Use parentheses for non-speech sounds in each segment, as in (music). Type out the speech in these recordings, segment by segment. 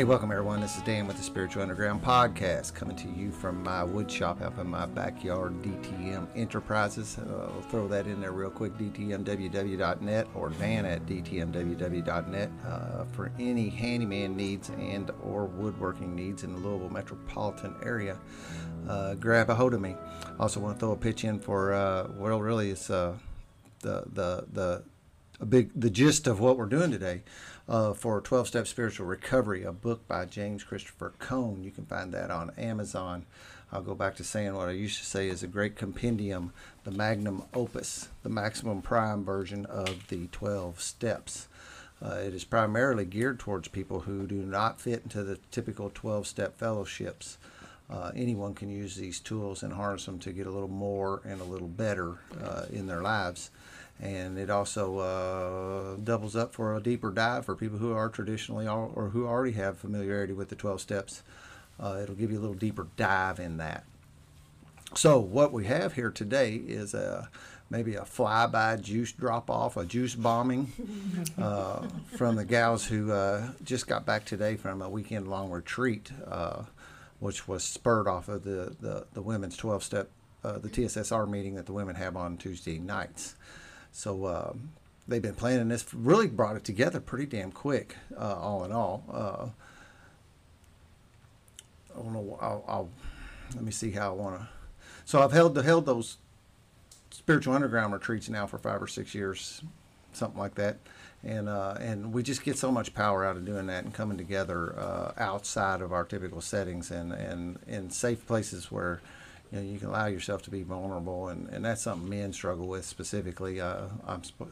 Hey, welcome everyone. This is Dan with the Spiritual Underground Podcast, coming to you from my wood shop up in my backyard, DTM Enterprises. Uh, I'll throw that in there real quick, dtmww.net or Dan at dtmww.net uh, for any handyman needs and or woodworking needs in the Louisville metropolitan area. Uh, grab a hold of me. Also, want to throw a pitch in for uh, well, really, it's uh, the the the a big the gist of what we're doing today uh, for 12 Step Spiritual Recovery, a book by James Christopher Cone. You can find that on Amazon. I'll go back to saying what I used to say is a great compendium, the magnum opus, the maximum prime version of the 12 steps. Uh, it is primarily geared towards people who do not fit into the typical 12 step fellowships. Uh, anyone can use these tools and harness them to get a little more and a little better uh, in their lives and it also uh, doubles up for a deeper dive for people who are traditionally all, or who already have familiarity with the 12 steps. Uh, it'll give you a little deeper dive in that. So what we have here today is a maybe a flyby juice drop off, a juice bombing (laughs) uh, from the gals who uh, just got back today from a weekend long retreat, uh, which was spurred off of the, the, the women's 12 step, uh, the TSSR meeting that the women have on Tuesday nights. So um, they've been planning this, really brought it together pretty damn quick, uh, all in all. Uh, I don't know. I'll, I'll, let me see how I want to. So I've held held those spiritual underground retreats now for five or six years, something like that, and uh, and we just get so much power out of doing that and coming together uh, outside of our typical settings and and in safe places where you know, you can allow yourself to be vulnerable, and, and that's something men struggle with specifically. Uh,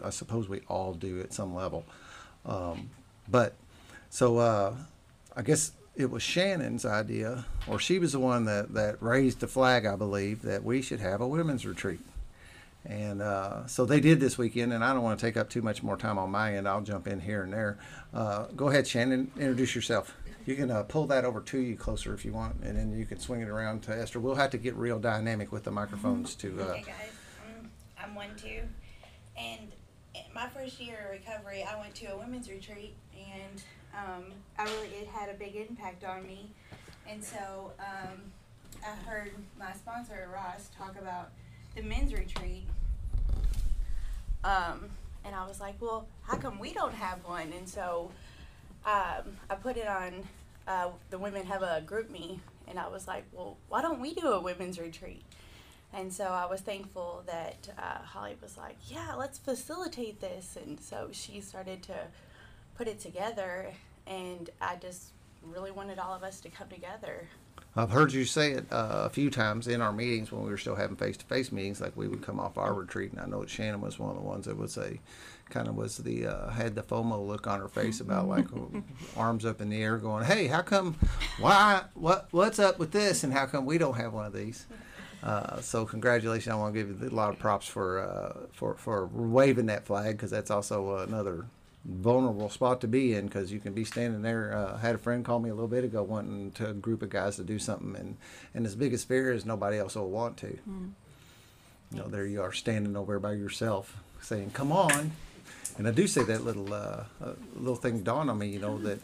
i suppose we all do at some level. Um, but so uh, I guess it was Shannon's idea, or she was the one that, that raised the flag, I believe, that we should have a women's retreat. And uh, so they did this weekend, and I don't want to take up too much more time on my end. I'll jump in here and there. Uh, go ahead, Shannon, introduce yourself. You can uh, pull that over to you closer if you want, and then you can swing it around to Esther. We'll have to get real dynamic with the microphones to. Uh, guys. Um, I'm one two, and my first year of recovery, I went to a women's retreat, and um, I really it had a big impact on me, and so um, I heard my sponsor Ross talk about the men's retreat. Um, and I was like, well, how come we don't have one? And so um, I put it on uh, the women have a GroupMe, and I was like, well, why don't we do a women's retreat? And so I was thankful that uh, Holly was like, yeah, let's facilitate this. And so she started to put it together, and I just really wanted all of us to come together. I've heard you say it uh, a few times in our meetings when we were still having face-to-face meetings. Like we would come off our retreat, and I know Shannon was one of the ones that would say, kind of was the uh, had the FOMO look on her face about like (laughs) arms up in the air, going, "Hey, how come? Why? What? What's up with this? And how come we don't have one of these?" Uh, so congratulations! I want to give you a lot of props for uh, for for waving that flag because that's also another vulnerable spot to be in because you can be standing there. Uh, I had a friend call me a little bit ago wanting to a group of guys to do something, and and his biggest fear is nobody else will want to. Mm. You know, there you are standing over by yourself, saying, "Come on," and I do say that little uh, uh, little thing dawned on me. You know that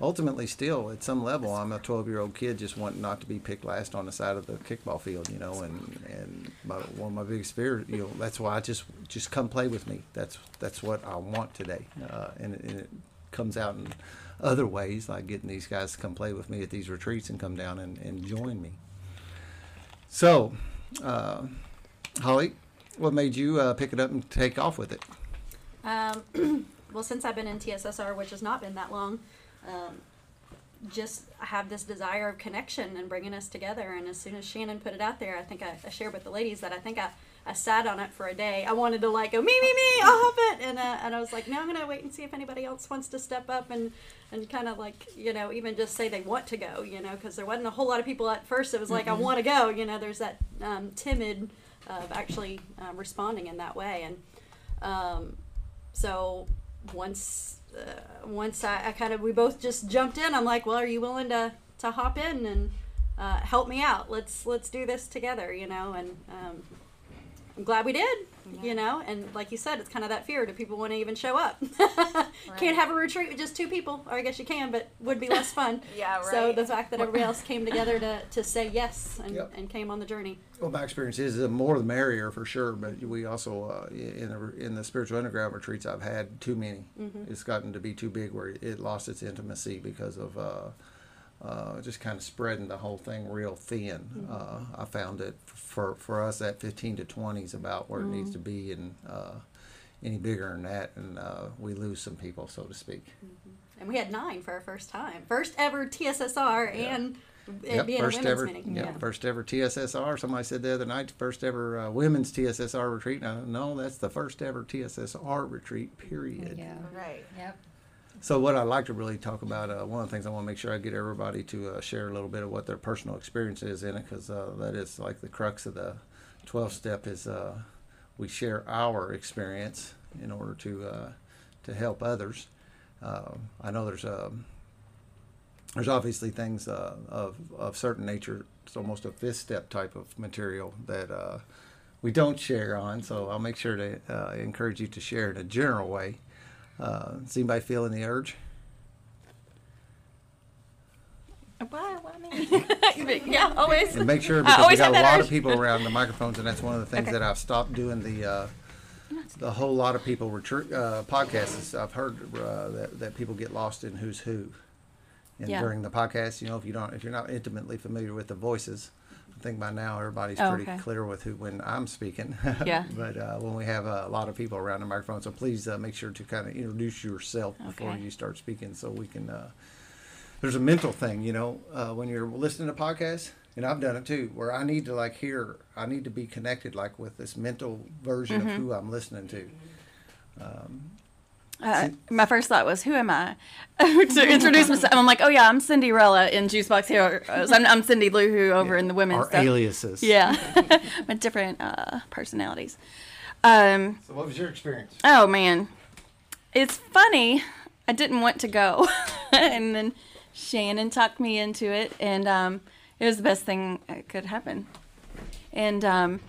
ultimately, still at some level, I'm a 12 year old kid just wanting not to be picked last on the side of the kickball field, you know. And and my, one of my biggest fears, you know, that's why I just just come play with me. That's that's what I want today, uh, and, and, it comes out in other ways, like getting these guys to come play with me at these retreats and come down and, and join me. So, uh, Holly, what made you uh, pick it up and take off with it? Um, (clears throat) well, since I've been in TSSR, which has not been that long, um, just have this desire of connection and bringing us together. And as soon as Shannon put it out there, I think I, I shared with the ladies that I think I, I sat on it for a day. I wanted to like go me me me, I'll hop it, and uh, and I was like, no, I'm gonna wait and see if anybody else wants to step up and and kind of like you know even just say they want to go, you know, because there wasn't a whole lot of people at first. It was like mm-hmm. I want to go, you know. There's that um, timid of actually uh, responding in that way, and um, so once uh, once I, I kind of we both just jumped in. I'm like, well, are you willing to to hop in and uh, help me out? Let's let's do this together, you know. And um, I'm glad we did. You know, and like you said, it's kind of that fear. Do people want to even show up? (laughs) Can't have a retreat with just two people, or I guess you can, but would be less fun. (laughs) Yeah, right So the fact that everybody else came together to, to say yes and, Yep. and came on the journey. Well, my experience is the more the merrier for sure. But we also uh, in the in the spiritual underground retreats I've had too many. It's gotten to be too big where it lost its intimacy because of uh, uh, just kind of spreading the whole thing real thin. Uh, I found it for for us at 15 to 20 is about where it needs to be, and uh, any bigger than that, and uh, we lose some people, so to speak. And we had nine for our first time. First ever TSSR and it Yep, being first a women's ever, meeting. yep, first ever TSSR. Somebody said the other night, first ever uh, women's TSSR retreat. No, no, that's the first ever TSSR retreat. Period. Yeah. Right. Yep. So what I'd like to really talk about, uh, one of the things I want to make sure I get everybody to uh, share a little bit of what their personal experience is in it, because uh, that is like the crux of the 12 step is uh, we share our experience in order to uh, to help others. Um I know there's um, there's obviously things uh, of of certain nature. It's almost a fifth step type of material that we don't share on. So I'll make sure to encourage you to share in a general way. Uh, is anybody feeling the urge? Why? Why me? (laughs) yeah, always. And make sure I because we always got have a that lot urge. of people around the microphones, and that's one of the things Okay. that I've stopped doing the uh, the whole lot of people retreat uh, podcasts. is I've heard uh, that that people get lost in who's who, and Yeah. during the podcast, you know, if you don't, if you're not intimately familiar with the voices. I think by now everybody's Oh, pretty okay. clear with who when I'm speaking. (laughs) Yeah. but uh, when we have a lot of people around the microphone, so please uh, make sure to kind of introduce yourself before Okay. you start speaking, so we can. Uh, there's a mental thing, you know, uh, when you're listening to podcasts, and I've done it too, where I need to like hear, I need to be connected like with this mental version Mm-hmm. of who I'm listening to. Uh, my first thought was, who am I? (laughs) to introduce myself. I'm like, oh yeah, I'm Cindy Rella in Juicebox Heroes. I'm, I'm Cindy Lou Who over in the women's Our stuff. aliases. Yeah, (laughs) with different uh, personalities. Um, So, what was your experience? oh man, it's funny. I didn't want to go, (laughs) and then Shannon talked me into it, and um, it was the best thing that could happen. And um,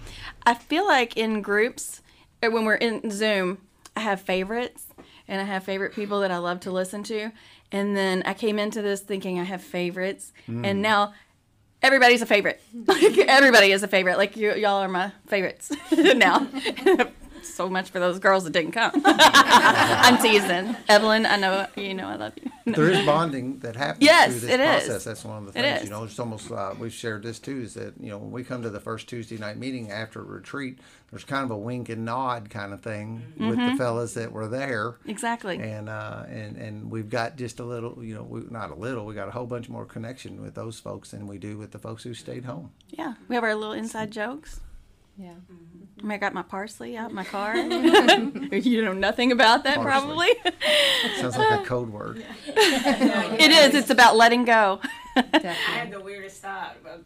I feel like in groups, or when we're in Zoom, I have favorites, and I have favorite people that I love to listen to. And then I came into this thinking I have favorites, and now everybody's a favorite. (laughs) Like everybody is a favorite. Like you, y'all are my favorites (laughs) now. (laughs) so much for those girls that didn't come. I'm teasing. Evelyn, I know you know I love you. There is bonding that happens Yes, through this it is. process. That's one of the things. You know, it's almost uh, we've shared this too. Is that you know when we come to the first Tuesday night meeting after retreat, there's kind of a wink and nod kind of thing with Mm-hmm. the fellas that were there. Exactly. and uh, and and we've got just a little, you know, we, not a little, we got a whole bunch more connection with those folks than we do with the folks who stayed home. Yeah, we have our little inside jokes. Yeah. I, mean, I got my parsley out in my car. (laughs) (laughs) you know nothing about that, Parsley. probably. (laughs) Sounds like a code word. it is. It's about letting go. I had the weirdest thought of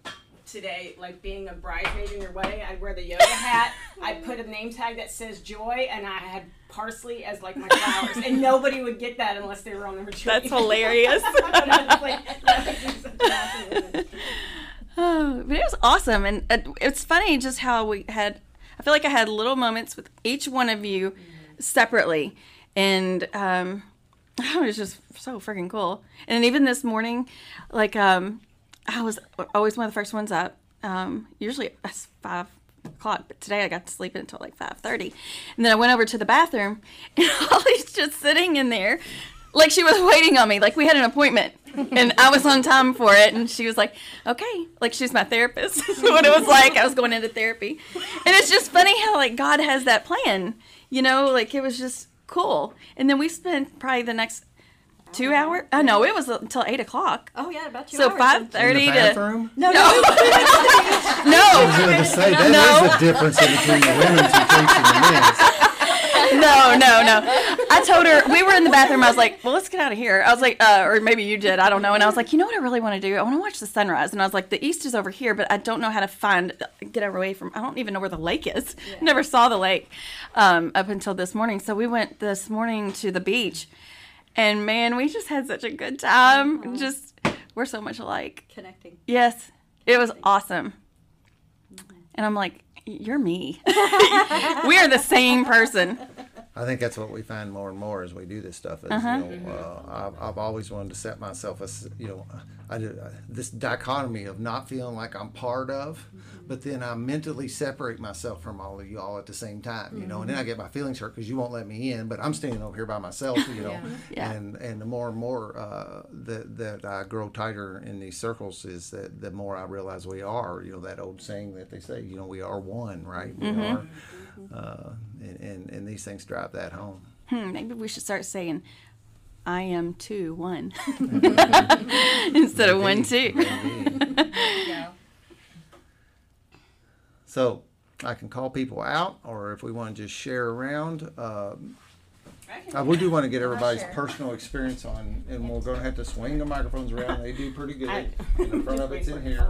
today, like being a bridesmaid in your wedding. I'd wear the yoga hat. (laughs) I'd put a name tag that says joy, and I had parsley as like my flowers, and nobody would get that unless they were on the retreat. That's (laughs) hilarious. (laughs) And I was like, that would be such an awesome. Oh, (sighs) but it was awesome, and it's funny just how we had. I feel like I had little moments with each one of you separately, and um, it was just so freaking cool. And even this morning, like um, I was always one of the first ones up. Um, usually it's five o'clock, but today I got to sleep until like five thirty, and then I went over to the bathroom, (laughs) and Holly's just sitting in there. Like she was waiting on me, like we had an appointment, and I was on time for it. And she was like, "Okay," like she's my therapist. (laughs) What it was like. I was going into therapy, and it's just funny how like God has that plan, you know. Like it was just cool. And then we spent probably the next two hours. Oh no, it was until eight o'clock. Oh yeah, about two So hours. five In thirty the to bathroom? No, no, no. (laughs) I was no, going to say, that is No. the difference between the women's and the men's. no, no, no. I told her we were in the bathroom. I was like, "Well, let's get out of here." I was like, uh, or maybe you did. I don't know. And I was like, "You know what I really want to do? I want to watch the sunrise." And I was like, "The east is over here, but I don't know how to find get away from. I don't even know where the lake is. Never saw the lake um, up until this morning. So we went this morning to the beach, and man, we just had such a good time. Just we're so much alike. Connecting. Yes, it was awesome. Mm-hmm. And I'm like, you're me. (laughs) we are the same person. I think that's what we find more and more as we do this stuff. Is, Uh-huh. you know, uh, I've, I've always wanted to set myself as you know, I did, uh, this dichotomy of not feeling like I'm part of, but then I mentally separate myself from all of you all at the same time. You know, and then I get my feelings hurt because you won't let me in, but I'm standing over here by myself. You know, Yeah. and and the more and more uh, that that I grow tighter in these circles is that the more I realize we are. You know, that old saying that they say, you know, we are one, right? We are. Uh, and, and, and these things drive that home. Hmm, maybe we should start saying, I am two, one. (laughs) Instead of one, two. Yeah. So I can call people out, or if we want to just share around. Um, I can uh, we do want to get everybody's share. personal experience on, and we're going to have to swing the microphones around. They do pretty good. (laughs) I- And the front of it's in here.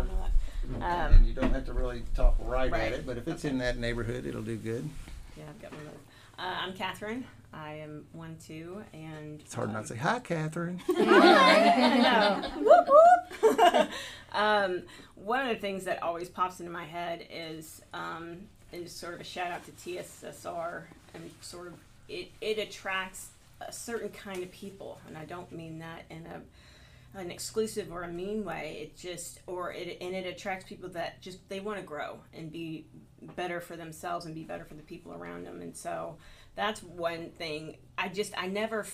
Um, and you don't have to really talk right, Right. at it, but if it's in that neighborhood, it'll do good. Yeah, I've got my notes. Uh, I'm Catherine. I am one two, and It's hard not to say, Hi, Catherine. (laughs) (laughs) um, one of the things that always pops into my head is um, is sort of a shout out to TSSR and sort of it, it attracts a certain kind of people, and I don't mean that in a an exclusive or a mean way. It just or it and it attracts people that just they want to grow and be better for themselves and be better for the people around them, and so that's one thing. I just I never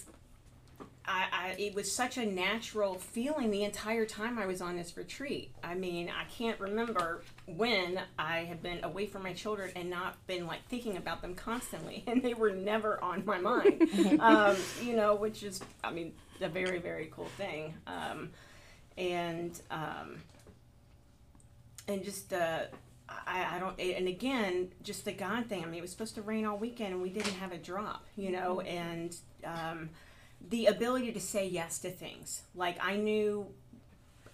I, I it was such a natural feeling the entire time I was on this retreat. I mean, I can't remember when I have been away from my children and not been like thinking about them constantly, (laughs) and they were never on my mind. (laughs) um, you know, which is, I mean, a very very cool thing. Um, and um, and just uh, I, I don't and again just the God thing. I mean, it was supposed to rain all weekend and we didn't have a drop, you know, and um, the ability to say yes to things. Like I knew.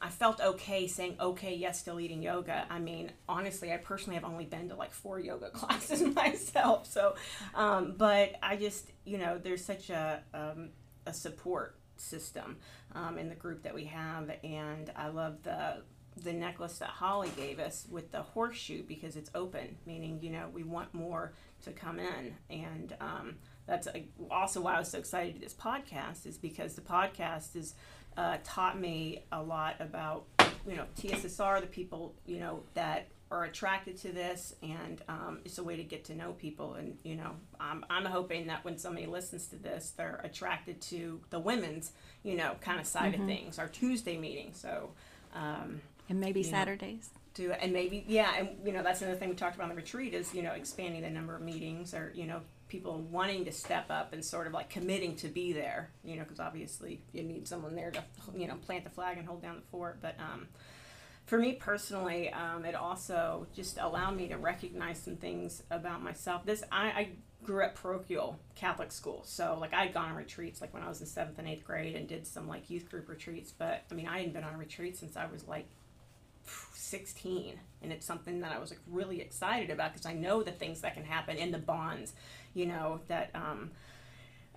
I felt okay saying okay yes to leading yoga. I mean, honestly, I personally have only been to like four yoga (laughs) classes (laughs) myself. So, um, but I just you know there's such a um, a support system um, in the group that we have, and I love the the necklace that Holly gave us with the horseshoe because it's open, meaning you know we want more to come in, and um, that's also why I was so excited to do this podcast is because the podcast has uh, taught me a lot about you know TSSR, the people you know that are attracted to this, and um, it's a way to get to know people. And you know, I'm I'm hoping that when somebody listens to this, they're attracted to the women's you know kind of side of things. Our Tuesday meeting, so. Um, And maybe. Saturdays. do and maybe yeah and you know that's another thing we talked about on the retreat is you know expanding the number of meetings or you know people wanting to step up and sort of like committing to be there you know because obviously you need someone there to you know plant the flag and hold down the fort but um for me personally um, it also just allowed me to recognize some things about myself. This i, I grew up parochial catholic school so like i'd gone on retreats like when i was in seventh and eighth grade and did some like youth group retreats but i mean i hadn't been on a retreat since i was like 16 and it's something that i was like really excited about because i know the things that can happen in the bonds you know that um,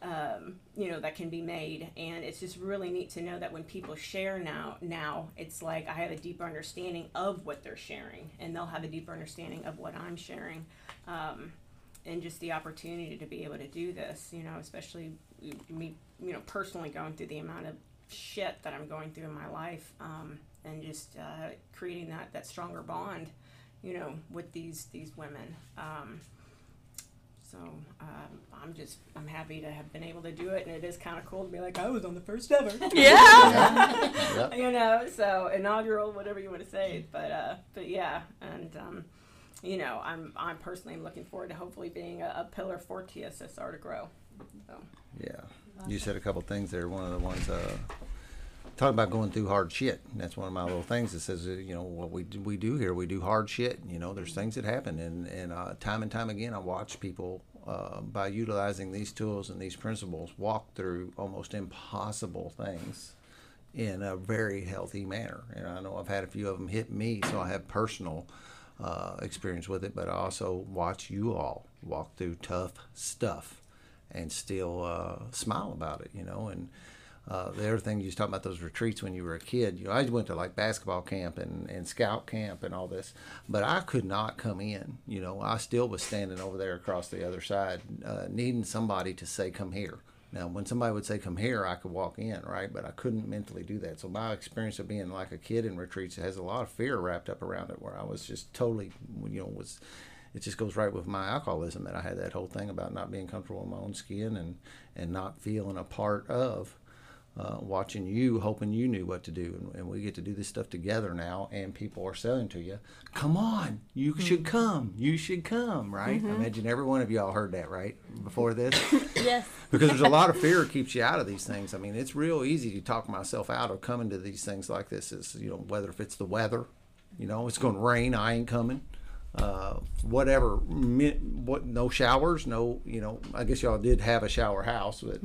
um, you know that can be made. And it's just really neat to know that when people share now now it's like i have a deeper understanding of what they're sharing and they'll have a deeper understanding of what i'm sharing um, and just the opportunity to be able to do this you know especially me you know personally going through the amount of shit that i'm going through in my life um, and just uh, creating that that stronger bond you know with these these women um, so um, I'm just I'm happy to have been able to do it, and it is kind of cool to be like I was on the first ever. (laughs) Yeah. Yep. (laughs) you know, so inaugural, whatever you want to say, but uh, but yeah, and um, you know, I'm I'm personally looking forward to hopefully being a, a pillar for TSSR to grow. So Yeah. You said a couple things there. One of the ones, uh, talking about going through hard shit. That's one of my little things that says, uh, you know, what we do, we do here, we do hard shit. You know, there's things that happen. And, and uh, time and time again, I watch people, uh, by utilizing these tools and these principles, walk through almost impossible things in a very healthy manner. And I know I've had a few of them hit me, so I have personal uh, experience with it, but I also watch you all walk through tough stuff and still uh, smile about it, you know. And Uh, the other thing you was talking about those retreats when you were a kid. You know, I went to like basketball camp and, and scout camp and all this, but I could not come in. You know, I still was standing over there across the other side, uh, needing somebody to say, "Come here." Now, when somebody would say, "Come here," I could walk in, right? But I couldn't mentally do that. So my experience of being like a kid in retreats has a lot of fear wrapped up around it, where I was just totally, you know, was. It just goes right with my alcoholism that I had that whole thing about not being comfortable in my own skin and and not feeling a part of. Uh, watching you, hoping you knew what to do, and, and we get to do this stuff together now. And people are saying to you, "Come on, you should come, you should come." Right? I imagine every one of y'all heard that right before this (laughs) Yes. (laughs) because there's a lot of fear keeps you out of these things. I mean, it's real easy to talk myself out of coming to these things like this. Is you know whether if it's the weather, you know it's going to rain, I ain't coming. Uh, whatever, what no showers, no you know. I guess y'all did have a shower house, but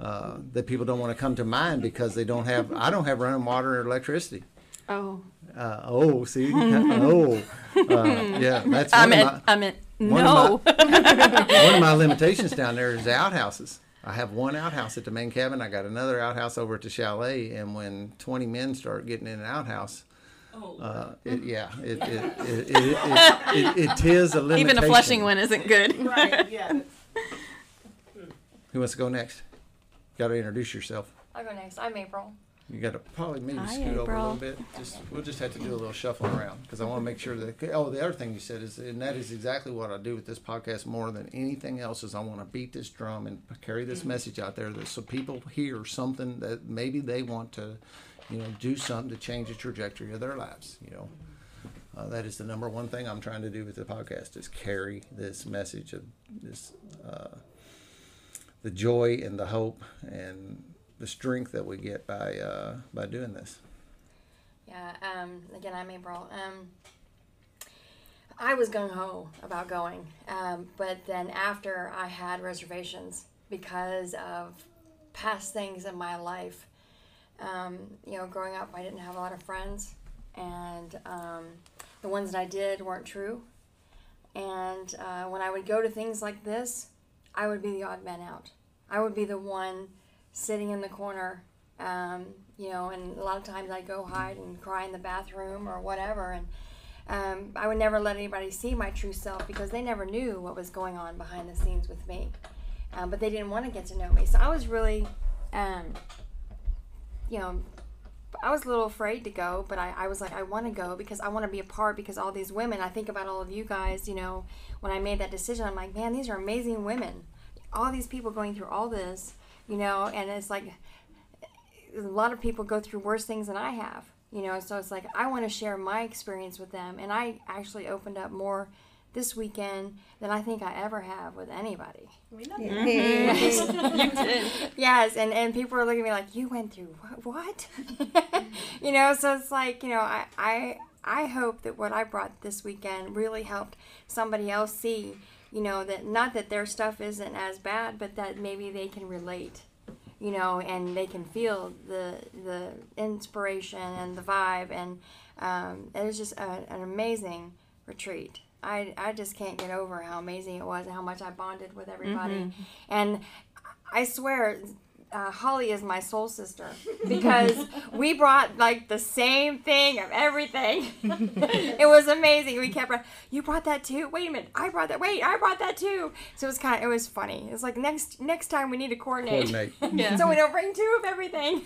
uh, that people don't want to come to mine because they don't have. I don't have running water or electricity. Oh, Uh, oh, see, (laughs) oh, uh, yeah, that's I one of meant, I meant one no. of (laughs) one of my (laughs) limitations down there is the outhouses. I have one outhouse at the main cabin. I got another outhouse over at the chalet, and when twenty men start getting in an outhouse, uh, it, (laughs) yeah, it it it, it, it, it, it is a limitation. Even a flushing one isn't good. (laughs) Right. Yeah. Who wants to go next? Got to introduce yourself. I'll go next. I'm April. You got to probably maybe Hi, scoot over a April. little bit. Just we'll just have to do a little shuffling around because I want to make sure that. Oh, the other thing you said is, and that is exactly what I do with this podcast more than anything else is I want to beat this drum and carry this message out there that so people hear something that maybe they want to, you know, do something to change the trajectory of their lives. You know. Uh, that is the number one thing I'm trying to do with the podcast is carry this message of this, uh, the joy and the hope and the strength that we get by uh, by doing this. Yeah. Um, again, I'm April. Um, I was gung ho about going, um, but then after I had reservations because of past things in my life. Um, you know, growing up, I didn't have a lot of friends, and um, the ones that I did weren't true. And uh, when I would go to things like this, I would be the odd man out. I would be the one sitting in the corner, um, you know, and a lot of times I'd go hide and cry in the bathroom or whatever. And um, I would never let anybody see my true self because they never knew what was going on behind the scenes with me. Um, but they didn't want to get to know me. So I was really, um, you know, I was a little afraid to go, but I, I was like, I want to go because I want to be a part because all these women, I think about all of you guys, you know, when I made that decision, I'm like, man, these are amazing women. All these people going through all this, you know, and it's like a lot of people go through worse things than I have, you know, so it's like I want to share my experience with them. And I actually opened up more this weekend than I think I ever have with anybody. We know (laughs) you did. Yes, and, and people are looking at me like, you went through what? what? (laughs) you know, so it's like, you know, I, I I hope that what I brought this weekend really helped somebody else see, you know, that not that their stuff isn't as bad, but that maybe they can relate, you know, and they can feel the the inspiration and the vibe, and um, it was just a, an amazing retreat. I, I just can't get over how amazing it was and how much I bonded with everybody. And I swear, uh, Holly is my soul sister because (laughs) we brought like the same thing of everything. (laughs) (laughs) it was amazing. We kept, you brought that too. Wait a minute, I brought that. Wait, I brought that too. So it was kind of, it was funny. It's like next next time we need to coordinate, Coordinate. so we don't bring two of everything.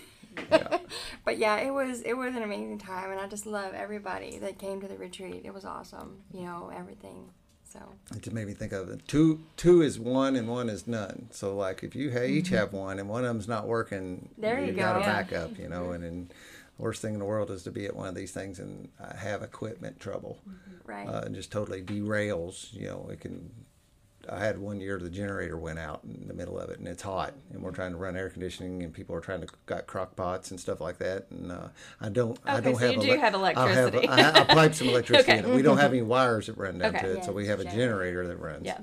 Yeah. (laughs) but yeah, it was it was an amazing time, and I just love everybody that came to the retreat. It was awesome. You know everything. So It just made me think of it. Two two is one and one is none. So like if you ha- each have one and one of them's not working, Mm-hmm. There you got a go. backup, you know. And then worst thing in the world is to be at one of these things and uh, have equipment trouble, right. uh, and just totally derails. You know, it can. I had one year the generator went out in the middle of it, and it's hot, and we're trying to run air conditioning, and people are trying to got crock pots and stuff like that, and uh, I don't, I don't so have. you do have I electricity. I, I pipe some (laughs) electricity Okay. in it. We don't have any wires that run down Okay. to it, so we have a generator. generator that runs. Yeah,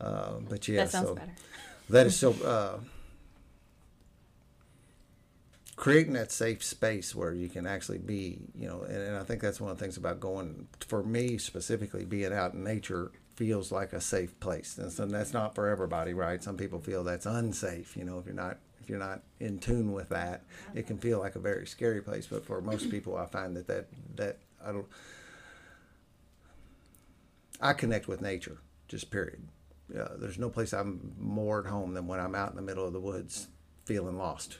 Uh, but yeah, that sounds so better. that is so uh, creating that safe space where you can actually be, you know, and, and I think that's one of the things about going for me specifically being out in nature feels like a safe place. And so that's not for everybody, right? Some people feel that's unsafe, you know, if you're not if you're not in tune with that, it can feel like a very scary place. But for most people, I find that that that I don't. I connect with nature, just period. Uh, there's no place I'm more at home than when I'm out in the middle of the woods, feeling lost,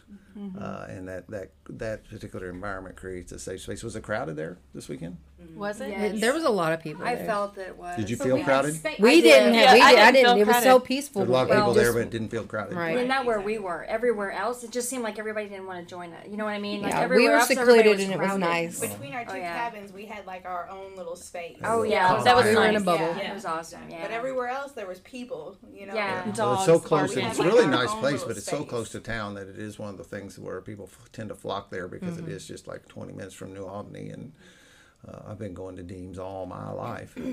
uh, and that that that particular environment creates a safe space. Was it crowded there this weekend? Mm-hmm. Was it? Yes. There was a lot of people. I there. felt it was. Did you So feel we crowded? spa- We I didn't did. have. We Yeah, I did, I didn't didn't. feel It was so crowded. peaceful. There's a lot of Well, people there, but it didn't feel crowded. Right. And not where we were. Everywhere else, it just seemed like everybody didn't want to join it. You know what I mean? Like Yeah, we everywhere were else, everybody secluded and it was nice. Between our oh, two Oh, yeah. cabins, we had like our own little space. Oh yeah, That was we were in a nice. bubble. Yeah. It was awesome. Yeah. But everywhere else, there was people. You know. Yeah. Well, it's so close. and It's a really like, nice place, but it's so close to town that it is one of the things where people tend to flock there because it mm-hmm. is just like 20 minutes from New Albany, and uh, I've been going to Deam's all my life. (clears throat)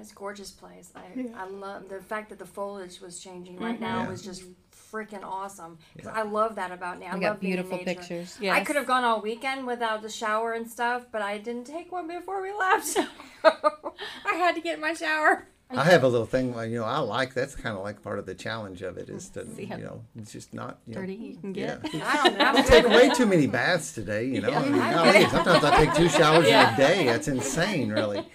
It's a gorgeous place. I, I love the fact that the foliage was changing right now Yeah. was just freaking awesome. 'Cause I love that about now. I We love got being in beautiful nature. pictures. I Yes. could have gone all weekend without the shower and stuff, but I didn't take one before we left. (laughs) I had to get my shower. I have a little thing, like, you know, I like that's kind of like part of the challenge of it is to, See how you know, it's just not you know, Dirty you can get. Yeah. I don't know. I'm take way too many baths today, you know. I mean, I golly, get it. sometimes I take two showers in a day. That's insane, really.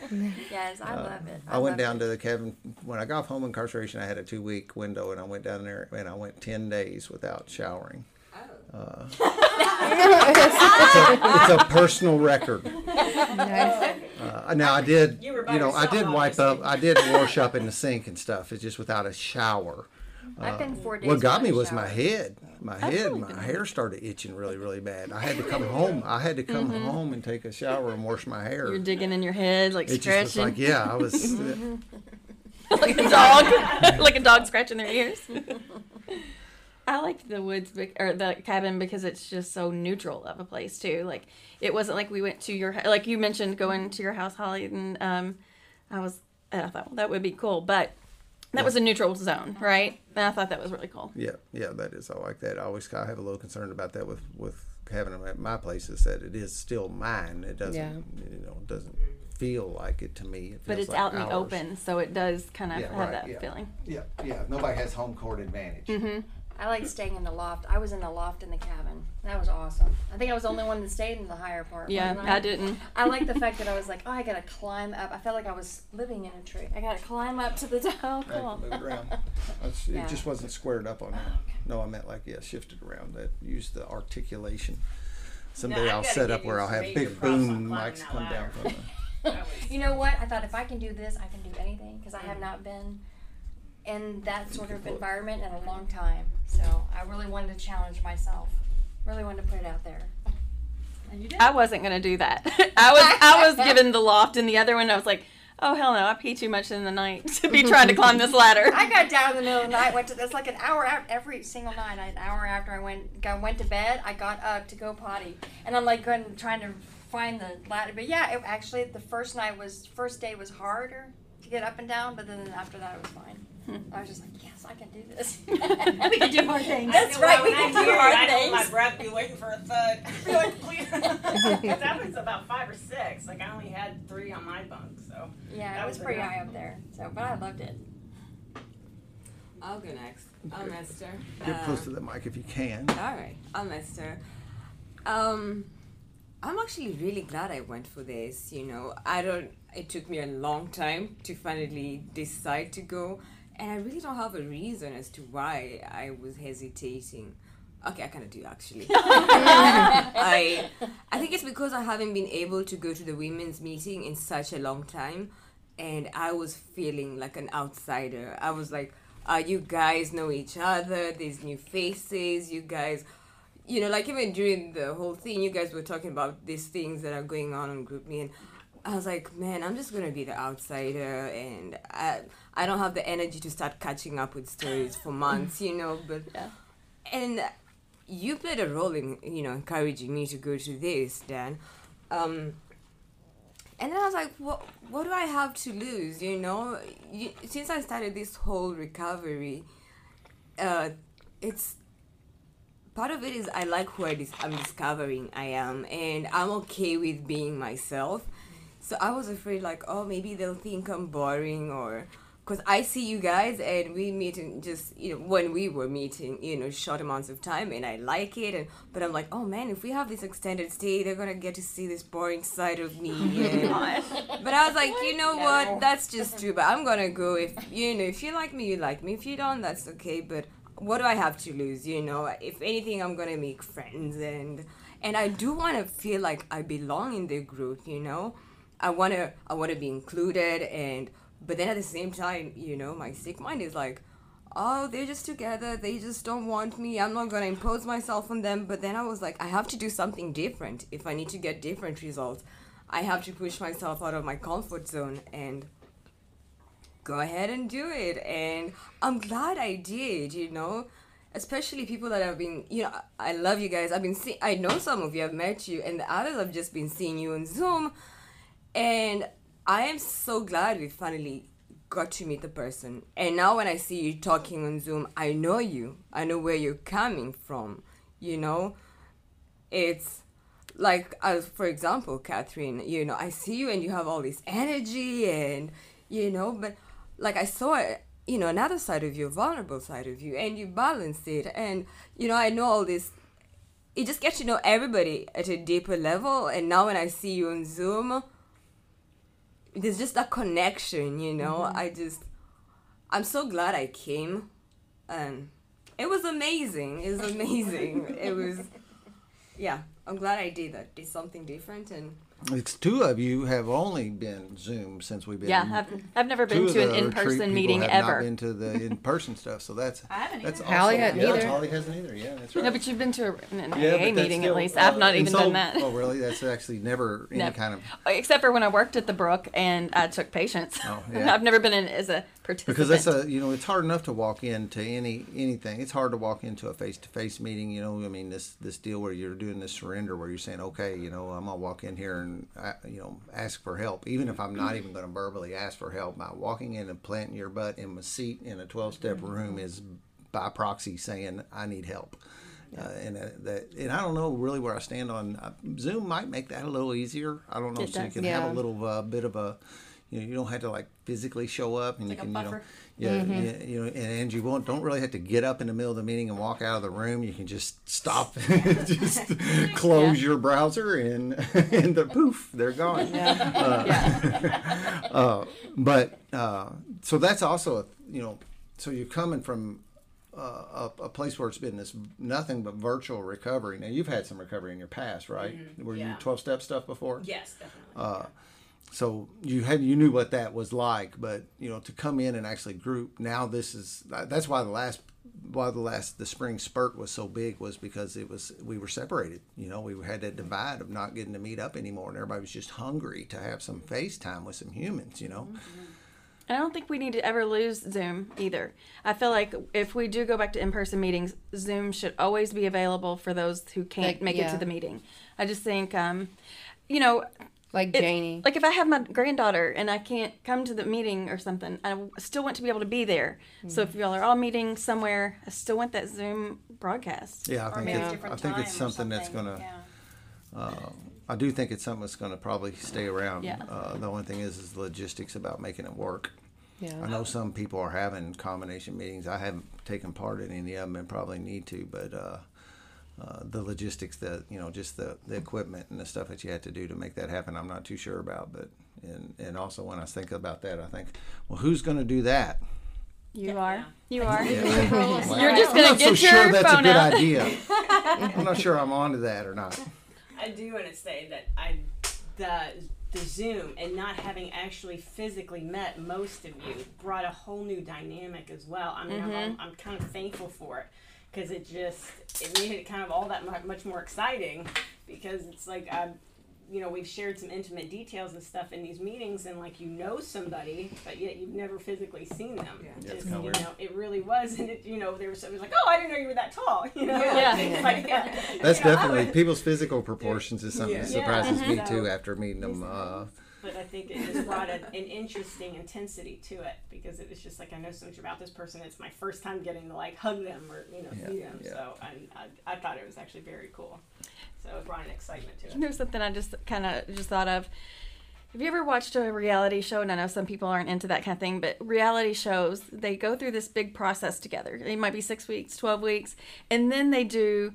Yes, I love it. I went love down it. to the cabin when I got off home incarceration. I had a two week window, and I went down there and I went ten days without showering. Uh, it's, a, it's a personal record. (laughs) Uh, now I did, You were you know, I did wipe up. I did wash up in the sink and stuff. It's just without a shower. I've uh, been four days. What got me a was my head. My head, really my good. hair started itching really, really bad. I had to come mm-hmm. home. I had to come mm-hmm. home and take a shower and wash my hair. You're digging in your head, like it just was scratching, like, yeah, I was. (laughs) Uh, like a dog, (laughs) like a dog scratching their ears. (laughs) I liked the woods bec- or the cabin because it's just so neutral of a place too. Like it wasn't like we went to your h- like you mentioned going to your house, Holly, and um, I was and I thought well, that would be cool, but that was a neutral zone, right? And I thought that was really cool. Yeah, yeah, that is. I like that. I always I have a little concern about that with with having them at my place is that it is still mine. It doesn't, Yeah. you know, it doesn't feel like it to me. It But it's like out in the open, so it does kind of Yeah, have right, that yeah. feeling. Yeah, yeah. Nobody has home court advantage. Mm-hmm. I like staying in the loft. I was in the loft in the cabin. That was awesome. I think I was the only one that stayed in the higher part. Yeah, wasn't I didn't. I like the fact that I was like, oh, I gotta climb up. I felt like I was living in a tree. I gotta climb up to the (laughs) top. Oh, cool. can move (laughs) it around. That's- Yeah. It just wasn't squared up on there. Oh, no, I meant like yeah, shifted around. That used the articulation. Someday I've I'll set up where I'll have big boom mics that come down from the. (laughs) You know what? I thought if I can do this, I can do anything because I have not been in that sort of environment in a long time. So I really wanted to challenge myself. Really wanted to put it out there. And you did. I wasn't gonna do that. (laughs) I was I was given the loft and the other one. I was like, oh hell no, I pee too much in the night (laughs) to be trying to climb this ladder. I got down in the middle of the night. Went to this like an hour out every single night. An hour after I went got, went to bed, I got up to go potty, and I'm like going trying to find the ladder. But yeah, it, actually the first night was first day was harder to get up and down, but then after that it was fine. I was just like, yes, I can do this. (laughs) we can do hard things. That's right. We can I do hear it, hard I hold my things. breath, be waiting for a thud. (laughs) Be like, please. 'Cause (laughs) that was about five or six. Like I only had three on my bunk, so. Yeah, That it was was pretty enough. high up there. So, but I loved it. I'll go next. I'm Esther. Get Uh, close to the mic if you can. all right, I'm Esther. Um, I'm actually really glad I went for this. You know, I don't. It took me a long time to finally decide to go, and I really don't have a reason as to why I was hesitating. Okay, I kind of do actually. (laughs) I I think it's because I haven't been able to go to the women's meeting in such a long time, and I was feeling like an outsider. I was like, uh, you guys know each other. There's new faces. You guys, you know, like even during the whole thing, you guys were talking about these things that are going on in GroupMe, and I was like, man, I'm just gonna be the outsider, and I I don't have the energy to start catching up with stories for months, you know. But (laughs) Yeah. and you played a role in you know encouraging me to go to this, Dan. Um, and then I was like, what what do I have to lose? You know, you, since I started this whole recovery, uh, it's part of it is I like who I dis- I'm discovering I am, and I'm okay with being myself. So I was afraid, like, oh, maybe they'll think I'm boring, or because I see you guys and we meet in just you know when we were meeting you know short amounts of time and I like it and but I'm like oh man if we have this extended stay they're gonna get to see this boring side of me. (laughs) Oh and, but I was like you know what? That's just true but I'm gonna go if you know if you like me you like me. If you don't that's okay but what do I have to lose you know? If anything I'm gonna make friends and and I do want to feel like I belong in the group you know? I want to I want to be included and but then at the same time, you know, my sick mind is like, oh, they're just together. They just don't want me. I'm not going to impose myself on them. But then I was like, I have to do something different if I need to get different results. I have to push myself out of my comfort zone and go ahead and do it. And I'm glad I did, you know. Especially people that have been, you know, I love you guys. I've been seeing, I know some of you, I've met you, and the others have just been seeing you on Zoom. And I am so glad we finally got to meet the person. And now when I see you talking on Zoom, I know you. I know where you're coming from. You know, it's like, as for example, Catherine, you know, I see you and you have all this energy and, you know, but like I saw you know, another side of you, vulnerable side of you, and you balance it. And, you know, I know all this. You just get to know everybody at a deeper level. And now when I see you on Zoom, there's just a connection, you know. Mm-hmm. I just, I'm so glad I came, and it was amazing. It was (laughs) amazing. it was, (laughs) yeah. I'm glad I did that. Did something different, and it's two of you have only been Zoom since we've been. Yeah, I've, I've never been to an in-person meeting ever. I have ever. Not been to the (laughs) in-person stuff, so that's I haven't that's either. awesome. Hallie hadn't yeah, either. Holly hasn't either. Yeah, that's right. No, but you've been to a, an yeah, AA but that's meeting still, at least. uh, I've not even so- done that. Oh, really? That's actually never any Never. kind of Except for when I worked at the Brook and I took patients. Oh, (laughs) yeah. I've never been in as a participant. because that's a you know it's hard enough to walk into any anything. It's hard to walk into a face to face meeting. You know, I mean this this deal where you're doing this surrender where you're saying, okay, you know, I'm gonna walk in here and uh, you know ask for help, even if I'm not even going to verbally ask for help. By walking in and planting your butt in a seat in a 12 step room is by proxy saying I need help. Uh, and uh, that, and I don't know really where I stand on uh, Zoom. Might make that a little easier. I don't know, It so you does. can have a little uh, bit of a, you know, you don't have to like physically show up, and Like you can, you know, buffer. yeah, yeah, you know, and, you won't don't really have to get up in the middle of the meeting and walk out of the room. You can just stop, (laughs) (laughs) just close your browser, and (laughs) and the poof, they're gone. Uh, but uh, so that's also a you know, so you're coming from uh, a, a place where it's been this nothing but virtual recovery. Now you've had some recovery in your past, right? Were you twelve step stuff before? Yes, definitely. Uh, so you had you knew what that was like, but you know to come in and actually group. Now this is that's why the last why the last the spring spurt was so big was because it was we were separated. You know we had that divide of not getting to meet up anymore, and everybody was just hungry to have some face time with some humans. You know. I don't think we need to ever lose Zoom either. I feel like if we do go back to in-person meetings, Zoom should always be available for those who can't Like, make it to the meeting. I just think, um, you know, Like it- Janie. like if I have my granddaughter and I can't come to the meeting or something, I still want to be able to be there. So if y'all are all meeting somewhere, I still want that Zoom broadcast. Yeah, I Or think maybe it's, different I think it's time or something that's gonna. yeah. I do think it's something that's going to probably stay around. Yeah. Uh, the only thing is, is logistics about making it work. Yeah. I know some people are having combination meetings. I haven't taken part in any of them and probably need to, but uh, uh, the logistics, the you know, just the, the equipment and the stuff that you had to do to make that happen, I'm not too sure about. But and and also when I think about that, I think, well, who's going to do that? You are. You are. Well, (laughs) You're just I'm gonna not so get sure your that's phone a good out. idea. (laughs) I'm not sure I'm onto that or not. I do want to say that I the the Zoom and not having actually physically met most of you brought a whole new dynamic as well. I mean, I'm, Mm-hmm. I'm kind of thankful for it because it just it made it kind of all that much more exciting because it's like um, you know we've shared some intimate details and stuff in these meetings and like you know somebody but yet you've never physically seen them. Yeah, Just, it's kinda you weird. know, it really was, and it, you know, there was it was like, oh, I didn't know you were that tall. (laughs) You know, Yeah. Things like that. That's You know, definitely would- people's physical proportions is something that surprises Yeah. me too after meeting them. Uh, but I think it just brought an, an interesting intensity to it because it was just like I know so much about this person. It's my first time getting to like hug them or you know Yeah, see them. yeah. So I, I I thought it was actually very cool. So it brought an excitement to You it. know something I just kind of just thought of. Have you ever watched a reality show? And I know some people aren't into that kind of thing, but reality shows, they go through this big process together. It might be six weeks, 12 weeks, and then they do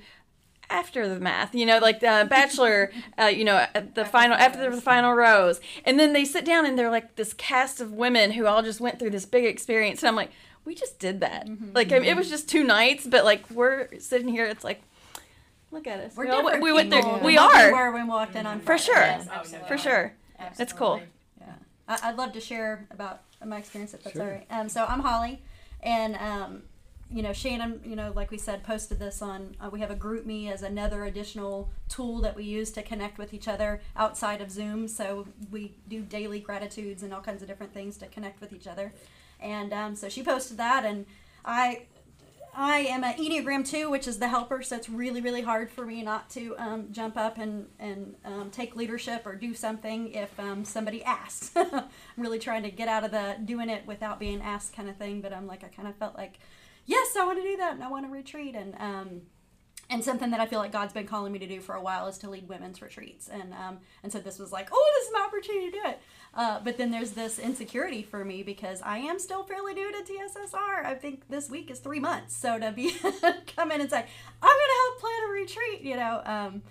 after the math, you know, like the Bachelor, (laughs) uh, you know, at the final, after the final rose. And then they sit down and they're like this cast of women who all just went through this big experience. And I'm like, we just did that. Like, I mean, it was just two nights, but like we're sitting here, it's like, look at us. We're You know, different we went there. people We than what are. were when we walked in on For sure. Yes, For sure. That's cool. Yeah, I, I'd love to share about my experience if that's Sure. all right. Um, so I'm Holly, and um, you know Shannon, you know, like we said, posted this on. Uh, we have a GroupMe as another additional tool that we use to connect with each other outside of Zoom. So we do daily gratitudes and all kinds of different things to connect with each other. And um, so she posted that, and I I am an Enneagram 2, which is the helper, so it's really, really hard for me not to um, jump up and, and um, take leadership or do something if um, somebody asks. (laughs) I'm really trying to get out of the doing it without being asked kind of thing, but I'm like, I kind of felt like, yes, I want to do that and I want to retreat. And, um, and something that I feel like God's been calling me to do for a while is to lead women's retreats. And, um, and so this was like, oh, this is my opportunity to do it. Uh, but then there's this insecurity for me because I am still fairly new to TSSR. I think this week is three months. So to be (laughs) come in and say, I'm going to help plan a retreat, you know, um,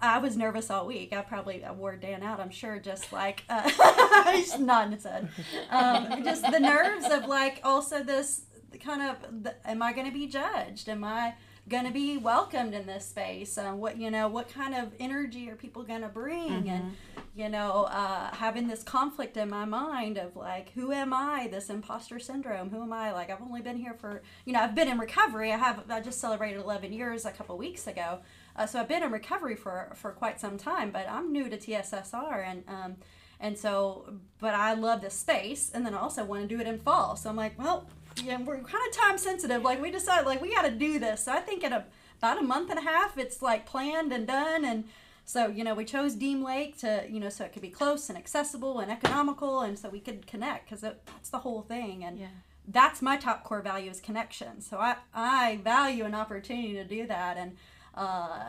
I was nervous all week. I probably wore Dan out. I'm sure, just like uh, (laughs) he's nodding his head. Um, just the nerves of like also this kind of the, am I going to be judged? Am I going to be welcomed in this space? Uh, what you know, what kind of energy are people going to bring? And you know, uh, having this conflict in my mind of like, who am I? This imposter syndrome. Who am I? Like, I've only been here for you know, I've been in recovery. I have I just celebrated 11 years a couple weeks ago. Uh, so I've been in recovery for for quite some time, but I'm new to TSSR and um, and so but I love this space, and then I also want to do it in fall. So I'm like, well, yeah, we're kind of time sensitive. Like we decided, like we got to do this. So I think in a, about a month and a half, it's like planned and done. And so you know, we chose Deam Lake to you know so it could be close and accessible and economical, and so we could connect because that's the whole thing. And Yeah. that's my top core value is connection. So I I value an opportunity to do that. And uh,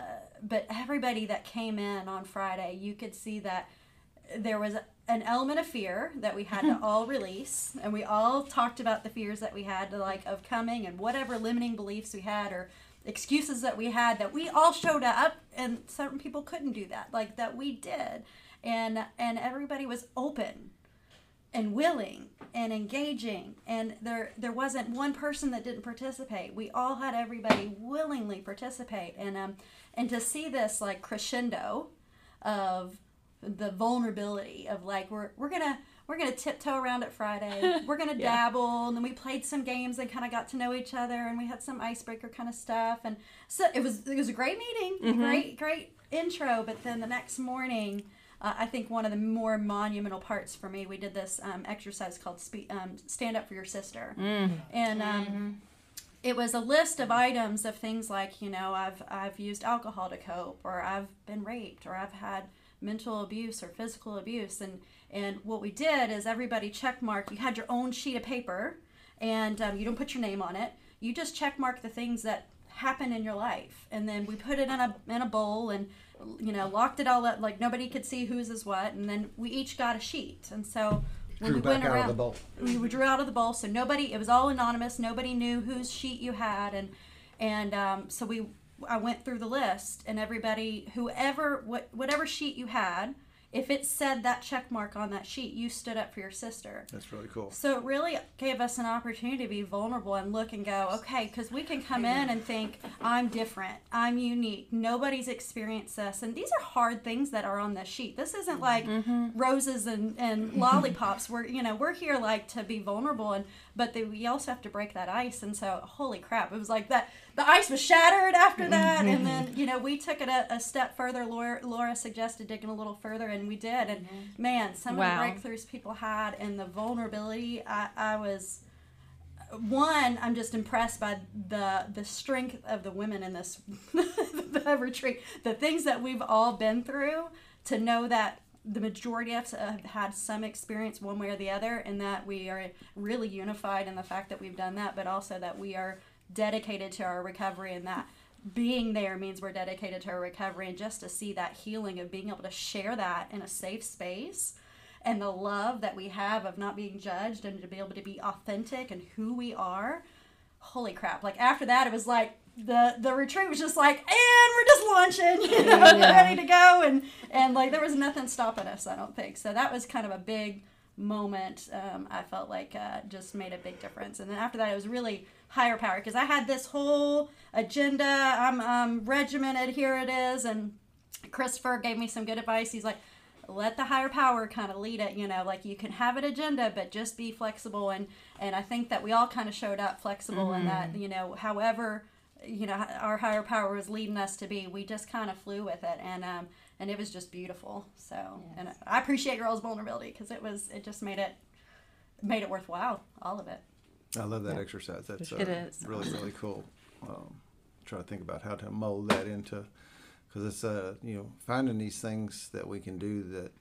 but everybody that came in on Friday, you could see that there was an element of fear that we had to all release and we all talked about the fears that we had to like of coming and whatever limiting beliefs we had or excuses that we had that we all showed up and certain people couldn't do that like that we did. And and everybody was open and willing and engaging and there there wasn't one person that didn't participate. We all had everybody willingly participate. And um and to see this like crescendo of the vulnerability of like we're we're gonna we're gonna tiptoe around it Friday. (laughs) We're gonna Yeah. dabble, and then we played some games and kind of got to know each other, and we had some icebreaker kind of stuff, and so it was it was a great meeting, Mm-hmm. great great intro. But then the next morning, uh, I think one of the more monumental parts for me, we did this um, exercise called spe- um, "Stand Up for Your Sister," and um, it was a list of items of things like you know I've I've used alcohol to cope, or I've been raped, or I've had mental abuse or physical abuse, and and what we did is everybody check mark. You had your own sheet of paper, and um, you don't put your name on it. You just check mark the things that happen in your life, and then we put it in a in a bowl and you know locked it all up like nobody could see whose is what, and then we each got a sheet, and so. When Drew we went out around, of the bowl. we drew out of the bowl so nobody it was all anonymous nobody knew whose sheet you had and and um, so we i went through the list and everybody whoever what whatever sheet you had if it said that check mark on that sheet you stood up for your sister That's really cool. so it really gave us an opportunity to be vulnerable and look and go, okay, because we can come in and think, I'm different, I'm unique, nobody's experienced this. And these are hard things that are on this sheet. This isn't like mm-hmm. roses and, and (laughs) lollipops. We're, you know, we're here like to be vulnerable and, but the, we also have to break that ice. And so, holy crap, it was like that, the ice was shattered after mm-hmm. that. And then, mm-hmm. you know, we took it a, a step further. Laura, Laura suggested digging a little further and we did. And mm-hmm. man, some Wow. of the breakthroughs people had and the vulnerability, I, I was one i'm just impressed by the the strength of the women in this (laughs) the retreat the things that we've all been through to know that the majority of us have had some experience one way or the other and that we are really unified in the fact that we've done that but also that we are dedicated to our recovery and that being there means we're dedicated to our recovery and just to see that healing of being able to share that in a safe space and the love that we have of not being judged and to be able to be authentic and who we are. Holy crap. Like after that it was like the the retreat was just like and we're just launching (laughs) you know ready to go and and like there was nothing stopping us i don't think so that was kind of a big moment um, i felt like uh, just made a big difference and then after that it was really higher power because i had this whole agenda. I'm um, regimented here it is. And christopher gave me some good advice. He's like let the higher power kind of lead it you know like you can have an agenda but just be flexible. And and i think that we all kind of showed up flexible in that you know however you know our higher power was leading us to be we just kind of flew with it. And um and it was just beautiful. So and i appreciate girls vulnerability because it was it just made it made it worthwhile all of it I love that exercise. That's uh, It is. really really cool. Um, try to think about how to mold that into because it's uh you know finding these things that we can do that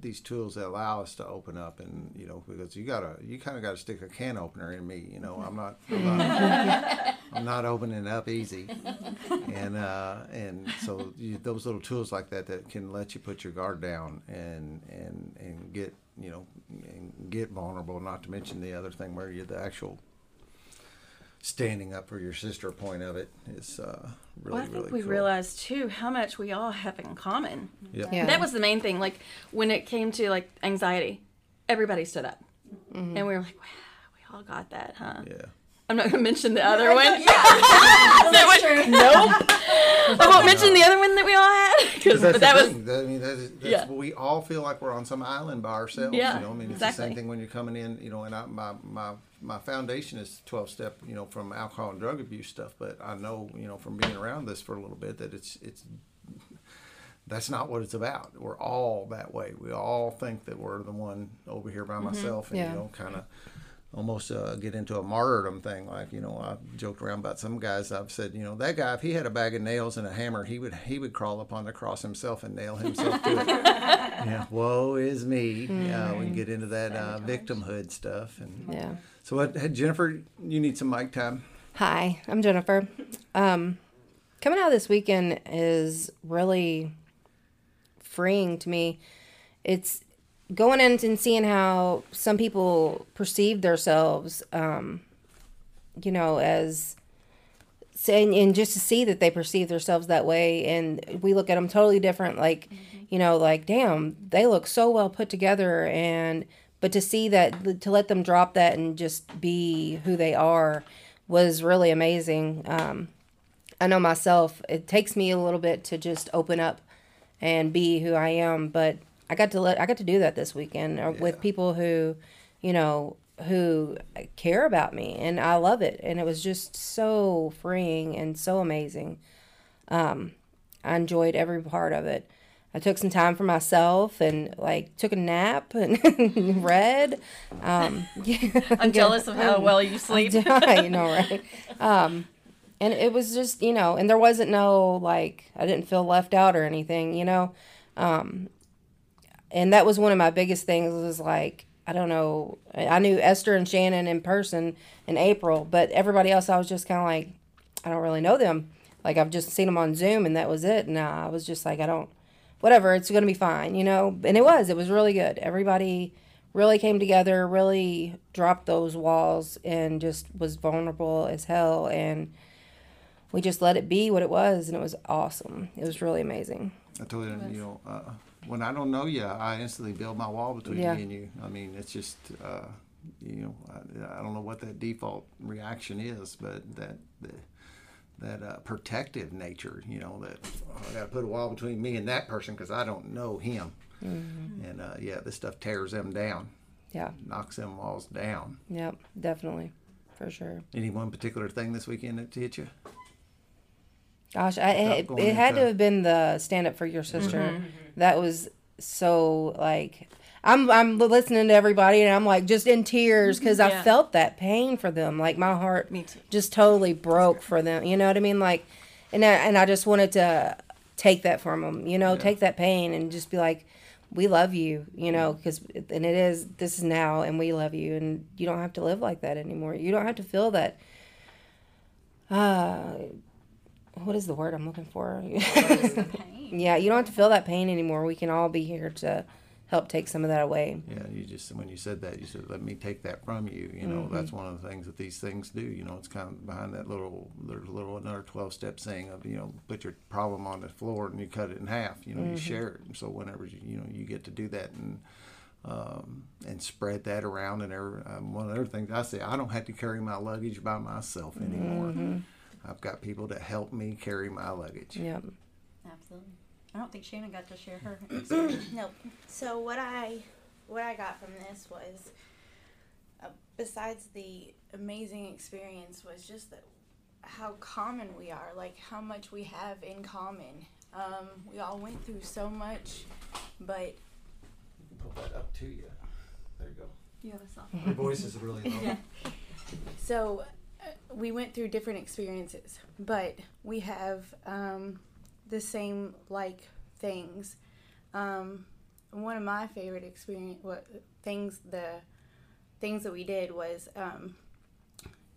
these tools that allow us to open up and you know because you gotta you kind of got to stick a can opener in me you know i'm not i'm not, (laughs) I'm not opening up easy and uh and so you, those little tools like that that can let you put your guard down and and and get you know and get vulnerable not to mention the other thing where you the actual standing up for your sister point of it is uh really Well, I think really we cool. realized too how much we all have in common. yeah. Yeah. That was the main thing. Like when it came to like anxiety, everybody stood up, and we were like, "Wow, we all got that, huh?" yeah I'm not gonna mention the other one. (laughs) that's true Nope. (laughs) I won't mention the other one that we all had. 'cause- that's but that the was. That- I mean, that's, that's Yeah. we all feel like we're on some island by ourselves. Yeah, you know, I mean, it's the same thing when you're coming in. You know, and I, my my my foundation is 12 step. You know, from alcohol and drug abuse stuff. But I know, you know, from being around this for a little bit, that it's it's that's not what it's about. We're all that way. We all think that we're the one over here by mm-hmm. myself, and Yeah. you know, kind of almost uh, get into a martyrdom thing. Like you know, I joked around about some guys. I've said, you know, that guy if he had a bag of nails and a hammer, he would he would crawl upon the cross himself and nail himself to it. (laughs) yeah, woe is me. Yeah, we can get into that uh, victimhood stuff. And Yeah. so, what, hey, Jennifer, you need some mic time. Hi, I'm Jennifer. Um, coming out this weekend is really freeing to me. It's going in and seeing how some people perceive themselves, um, you know, as saying, and just to see that they perceive themselves that way, and we look at them totally different. Like, you know, like damn, they look so well put together, and but to see that, to let them drop that and just be who they are, was really amazing. Um, I know myself, it takes me a little bit to just open up and be who I am, but I got to let I got to do that this weekend uh, with people who, you know, who care about me and I love it and it was just so freeing and so amazing. Um, I enjoyed every part of it. I took some time for myself and like took a nap and (laughs) read. Um, (laughs) I'm jealous of how well you sleep. (laughs) you know, right? Um, and it was just, you know, and there wasn't no like I didn't feel left out or anything, you know. Um, and that was one of my biggest things was like I don't know. I knew Esther and Shannon in person in April, but everybody else I was just kind of like I don't really know them. Like I've just seen them on Zoom and that was it. And I was just like I don't whatever, it's going to be fine, you know. And it was. It was really good. Everybody really came together, really dropped those walls and just was vulnerable as hell and we just let it be what it was and it was awesome. It was really amazing. I told you, you know, uh, when I don't know you, I instantly build my wall between Yeah. me and you. I mean, it's just, uh, you know, I, I don't know what that default reaction is, but that the, that uh, protective nature, you know, that oh, I got to put a wall between me and that person because I don't know him. And uh, yeah, this stuff tears them down, Yeah. knocks them walls down. Yep, definitely. For sure. Any one particular thing this weekend that hit you? Gosh, I, it, it had to have been the stand up for your mm-hmm. sister. Mm-hmm. That was so like I'm I'm listening to everybody and I'm like just in tears mm-hmm. because I felt that pain for them. Like my heart Me too. just totally broke for them. You know what I mean? Like, and I, and I just wanted to take that from them. You know, take that pain and just be like, we love you. You know, because and it is this is now and we love you and you don't have to live like that anymore. You don't have to feel that. Uh, what is the word I'm looking for? (laughs) Pain. yeah, you don't have to feel that pain anymore. We can all be here to help take some of that away. Yeah, you just when you said that, you said, "Let me take that from you." You know, that's one of the things that these things do. You know, it's kind of behind that little, there's a little another twelve step saying of you know, put your problem on the floor and you cut it in half. You know, you share it. And so whenever you you know you get to do that and um, and spread that around and every, um, one of the other things I say, I don't have to carry my luggage by myself anymore. I've got people to help me carry my luggage. Yep. Absolutely. I don't think Shannon got to share her experience. (clears throat) Nope. So what I what I got from this was, uh, besides the amazing experience, was just that how common we are, like how much we have in common. Um, we all went through so much, but Pull that up to you. There you go. You have a soft. Your voice is really low. (laughs) So uh, we went through different experiences, but we have um, the same like things. Um, one of my favorite experience, what things the things that we did was um,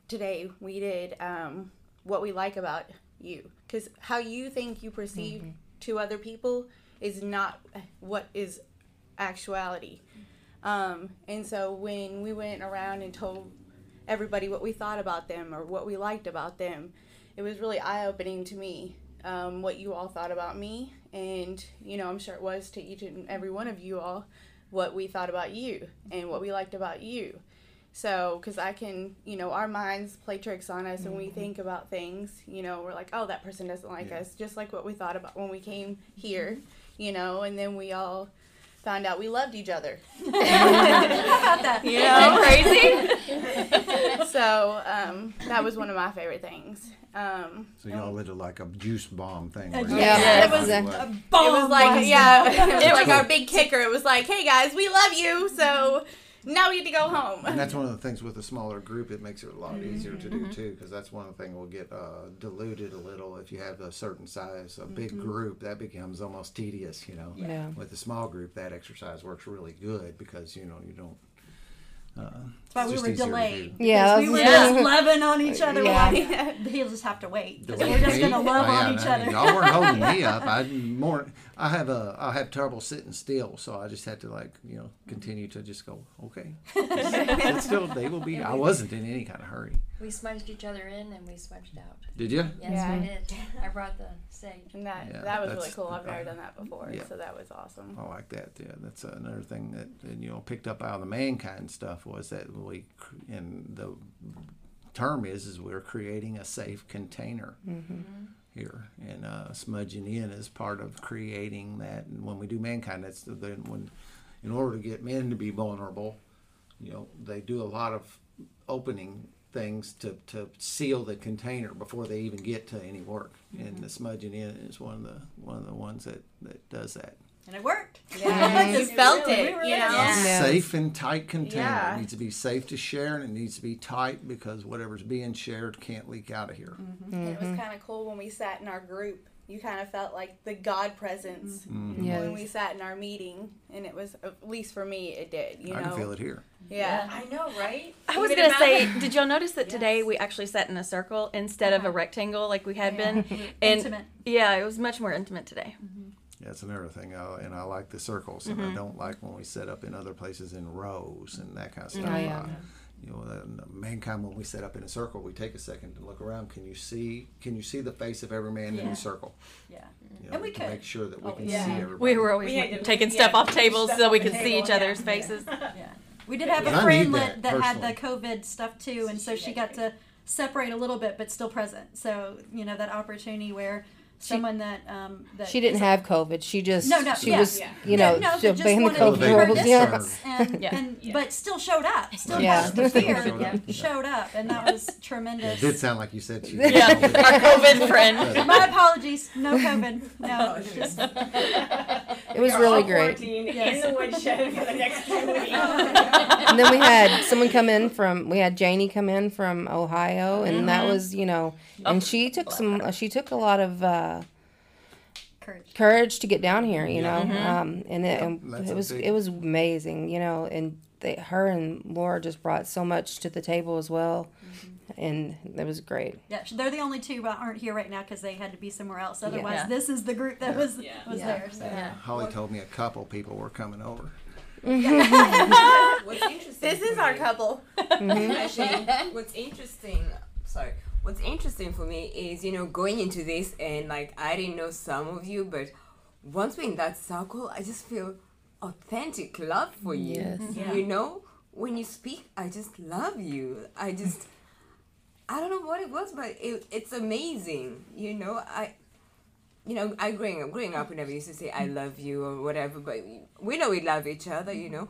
today we did um, what we like about you, because how you think you perceive to other people is not what is actuality. Um, and so when we went around and told everybody what we thought about them or what we liked about them. It was really eye opening to me um, what you all thought about me, and you know, I'm sure it was to each and every one of you all what we thought about you and what we liked about you. So, because I can, you know, our minds play tricks on us and we think about things, you know, we're like, oh, that person doesn't like Yeah. us, just like what we thought about when we came here, you know, and then we all found out we loved each other. (laughs) (laughs) How about that? You know, crazy. (laughs) so um, that was one of my favorite things. Um, So y'all did like a juice bomb thing. Where yeah, you- it was Like, a it was like yeah, it was like our big kicker. It was like, hey guys, we love you, so now we get to go home. And that's one of the things with a smaller group, it makes it a lot easier to Mm-hmm. do too, because that's one of the things will get uh, diluted a little if you have a certain size. A big Mm-hmm. group, that becomes almost tedious, you know. Yeah. With a small group, that exercise works really good because, you know, you don't. Uh, That's why we were delayed. Yeah, we were that's- just loving on each other. Yeah. Like, (laughs) he'll just have to wait. 'cause Delay we're just gonna love Oh, yeah, on each no, other. Y'all weren't holding me up. (laughs) I more. I have a. I have trouble sitting still, so I just had to like you know continue to just go. Okay. (laughs) It's still they will be. I wasn't in any kind of hurry. We smudged each other in and we smudged out. Did you? Yes, Yeah. we did. I brought the sage. And that Yeah, that was really cool. I've never done that before, Yeah. so that was awesome. I like that. Yeah, that's another thing that, that you know picked up out of the mankind stuff was that we cr- and the term is is we're creating a safe container here, and uh, smudging in is part of creating that. And when we do mankind, that's the, then when in order to get men to be vulnerable, you know, they do a lot of opening things to, to seal the container before they even get to any work. And mm-hmm. the smudging in is one of the one of the ones that, that does that. And it worked. Yeah, (laughs) you felt really- it, we were you know. Yeah. Safe and tight container. Yeah. It needs to be safe to share and it needs to be tight because whatever's being shared can't leak out of here. Mm-hmm. And it was mm-hmm. kind of cool when we sat in our group. You kind of felt like the God presence Mm-hmm. Yes. when we sat in our meeting, and it was at least for me, it did. You I know, can feel it here. Yeah. I know, right? I was gonna say, that- did y'all notice that today we actually sat in a circle instead of a rectangle like we had been? (laughs) And Intimate. yeah, it was much more intimate today. That's another thing. Uh, and I like the circles. And I don't like when we set up in other places in rows and that kind of stuff. Oh, yeah. Uh, you know, the, the mankind when we set up in a circle, we take a second to look around. Can you see? Can you see the face of every man in the circle? Yeah. You mm-hmm. know, And we to could. make sure that we Oh, can yeah. see everybody. We were always We had like, to- taking yeah, stuff off tables stuff so we the could see each yeah. other's faces. Yeah. We did have And a I friend that, that, that had the. COVID stuff too, and so she got to separate a little bit, but still present. So you know that opportunity where someone that um that She didn't isn't- have COVID. She just No, no, she yeah. was Yeah. you know no, she but just obeying the wanted to COVID keep her rules. Yeah. distance, and, Yeah. and but still showed up. Still Yeah. had the fear, Showed up. but showed up, and that was tremendous. It did sound like you said she. Yeah, our COVID friend. My apologies, no COVID. No, it's just (laughs) It was We're really all great. quarantined Yes. in the woodshed for the next two (laughs) weeks. And then we had someone come in from we had Janie come in from Ohio, and that was you know, and she took some uh, she took a lot of uh, courage. courage to get down here, you know, Yeah. um, and it, and it was big- it was amazing, you know, and they, her and Laura just brought so much to the table as well, mm-hmm. and it was great. Yeah, they're the only two that aren't here right now because they had to be somewhere else. Otherwise, Yeah. this is the group that was Yeah. was Yeah. there. So. Yeah. Holly told me a couple people were coming over. (laughs) What's interesting This is for our me- couple. Mm-hmm. Actually, (laughs) what's interesting, sorry, what's interesting for me is, you know, going into this and like, I didn't know some of you, but once we're in that circle, I just feel authentic love for you. Yes. Yeah. You know, when you speak, I just love you. I just, I don't know what it was, but it, it's amazing. You know, I, you know, I growing up, growing up, we never used to say "I love you" or whatever, but we, we know we love each other. You know,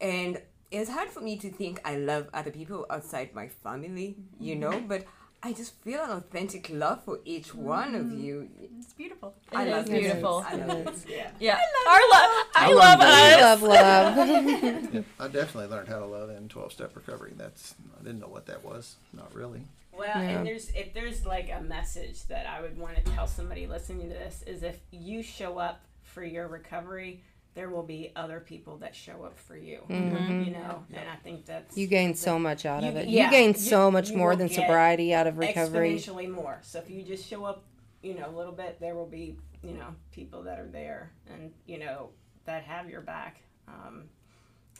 and it's hard for me to think I love other people outside my family. You know, mm-hmm. but I just feel an authentic love for each one of mm. you. It's beautiful. I It love is you. beautiful. I love you. (laughs) Yeah. Yeah. Our love. I, I love love us. Love, love. (laughs) Yep, I definitely learned how to love in 12 step recovery. That's I didn't know what that was. Not really. Well, Yeah. and there's if there's like a message that I would want to tell somebody listening to this is if you show up for your recovery, there will be other people that show up for you. You know, and I think that's You gain so much out of it. yeah, you gain you- so much you more than sobriety out of recovery. exponentially more. So if you just show up, you know, a little bit, there will be you know people that are there and you know that have your back. Um,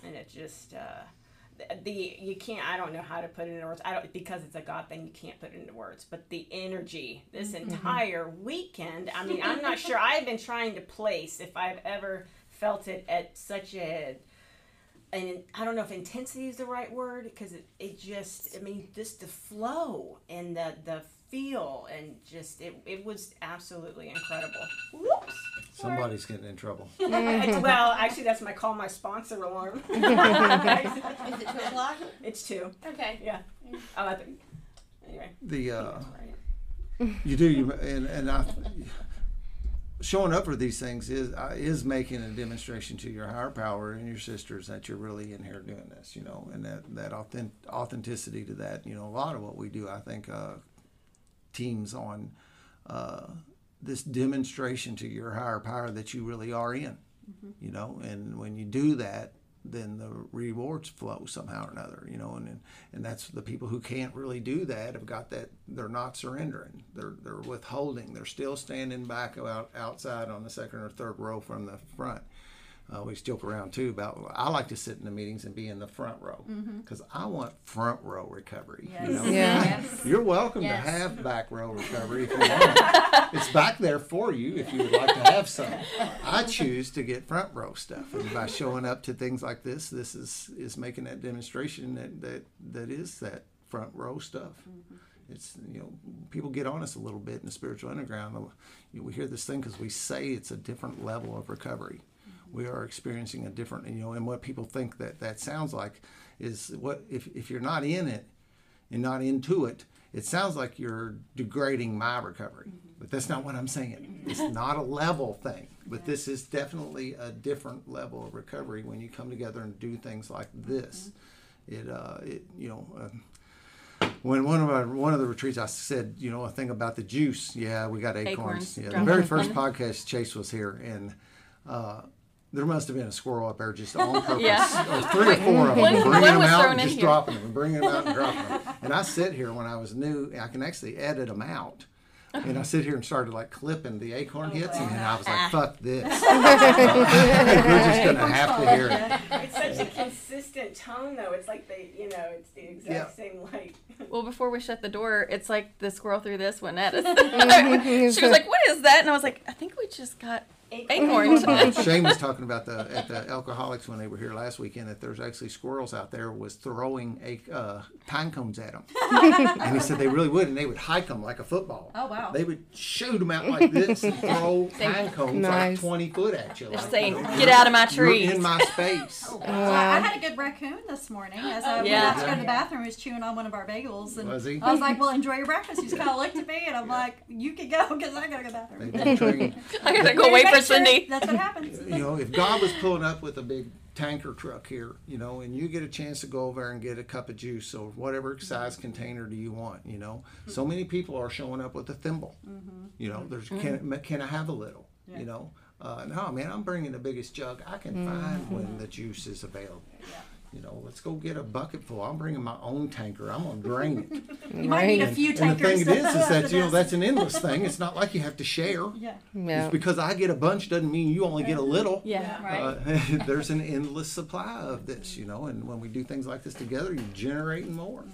and it just uh, the- the you can't. I don't know how to put it into words. I don't because it's a God thing. You can't put it into words. But the energy this entire weekend. I mean, I'm not sure. I've been trying to place if I've ever felt it at such a and I don't know if intensity is the right word because it, it just I mean just the flow and the the feel and just it, it was absolutely incredible. Whoops. Somebody's getting in trouble. (laughs) Well, actually, that's my call my sponsor alarm. (laughs) Is it two o'clock? it's two. Okay. Yeah. Oh, I think. Anyway. The uh, Right. you do you and and I showing up for these things is uh, is making a demonstration to your higher power and your sisters that you're really in here doing this, you know, and that that authentic, authenticity to that, you know, a lot of what we do, I think, uh, teams on uh, this demonstration to your higher power that you really are in, you know, and when you do that. Then the rewards flow somehow or another, you know, and, and and that's the people who can't really do that have got that they're not surrendering, they're they're withholding, they're still standing back out outside on the second or third row from the front. Uh, we joke around too about I like to sit in the meetings and be in the front row because I want front row recovery. You know? Yeah. You're welcome Yes. to have back row recovery if you want. it's back there for you if you would like to have some. I choose to get front row stuff, and by showing up to things like this, this is is making that demonstration that that that is that front row stuff. It's you know people get on us a little bit in the spiritual underground. You know, we hear this thing because we say it's a different level of recovery. We are experiencing a different you know, and what people think that that sounds like is what if if you're not in it and not into it, it sounds like you're degrading my recovery. But that's not what I'm saying. It's not a level thing. But this is definitely a different level of recovery when you come together and do things like this. It, uh, it you know, uh, when one of our one of the retreats, I said, you know, a thing about the juice. Yeah, we got acorns. Acorns. Yeah, the very first podcast, Chase was here, and uh, there must have been a squirrel up there just on (laughs) purpose, Yeah. or three or four of them, One- bringing one them was out and just here. dropping them, and bringing them out and (laughs) dropping them. And I sit here when I was new, I can actually edit them out. And I sit here and started like clipping the acorn oh, hits, and I was like, "Fuck (laughs) this! We're just gonna have to hear it." It's such a consistent tone, though. It's like the you know, it's the exact Yeah. same light. Well, before we shut the door, it's like the squirrel threw this one at us. she was like, "What is that?" And I was like, "I think we just got acorns." Shane (laughs) was talking about the at the alcoholics when they were here last weekend that there's actually squirrels out there was throwing a uh, pine cones at them, (laughs) and he said they really would, and they would hike them like a football. Oh, wow. They would shoot them out like this and throw (laughs) pine cones Nice. like twenty foot at you. They're like, saying, you know, "Get out of my You're in my space. So I had a good raccoon this morning as I went Yeah. out to go to the bathroom. He was chewing on one of our bagels, and Was he? I was like, "Well, enjoy your breakfast." He just kind of looked at me, and I'm like, "You can go because I gotta go to the bathroom." They've been trained. I gotta go wait Make for Cindy. That's what (laughs) happens. you know, if God was pulling up with a big tanker truck here, you know, and you get a chance to go over there and get a cup of juice or whatever mm-hmm. size container do you want, you know, mm-hmm. so many people are showing up with a thimble. Mm-hmm. You know, there's can can I have a little? You know, uh, no man, I'm bringing the biggest jug I can find when the juice is available. You know, let's go get a bucket full. I'm bringing my own tanker. I'm gonna drain it. (laughs) You might need a Right. few and the thing it is, is (laughs) that you know that's an endless thing. It's not like you have to share. yeah. Yeah. It's because I get a bunch doesn't mean you only get a little. Yeah, right. Uh, (laughs) there's an endless supply of this, you know, and when we do things like this together, you're generating more.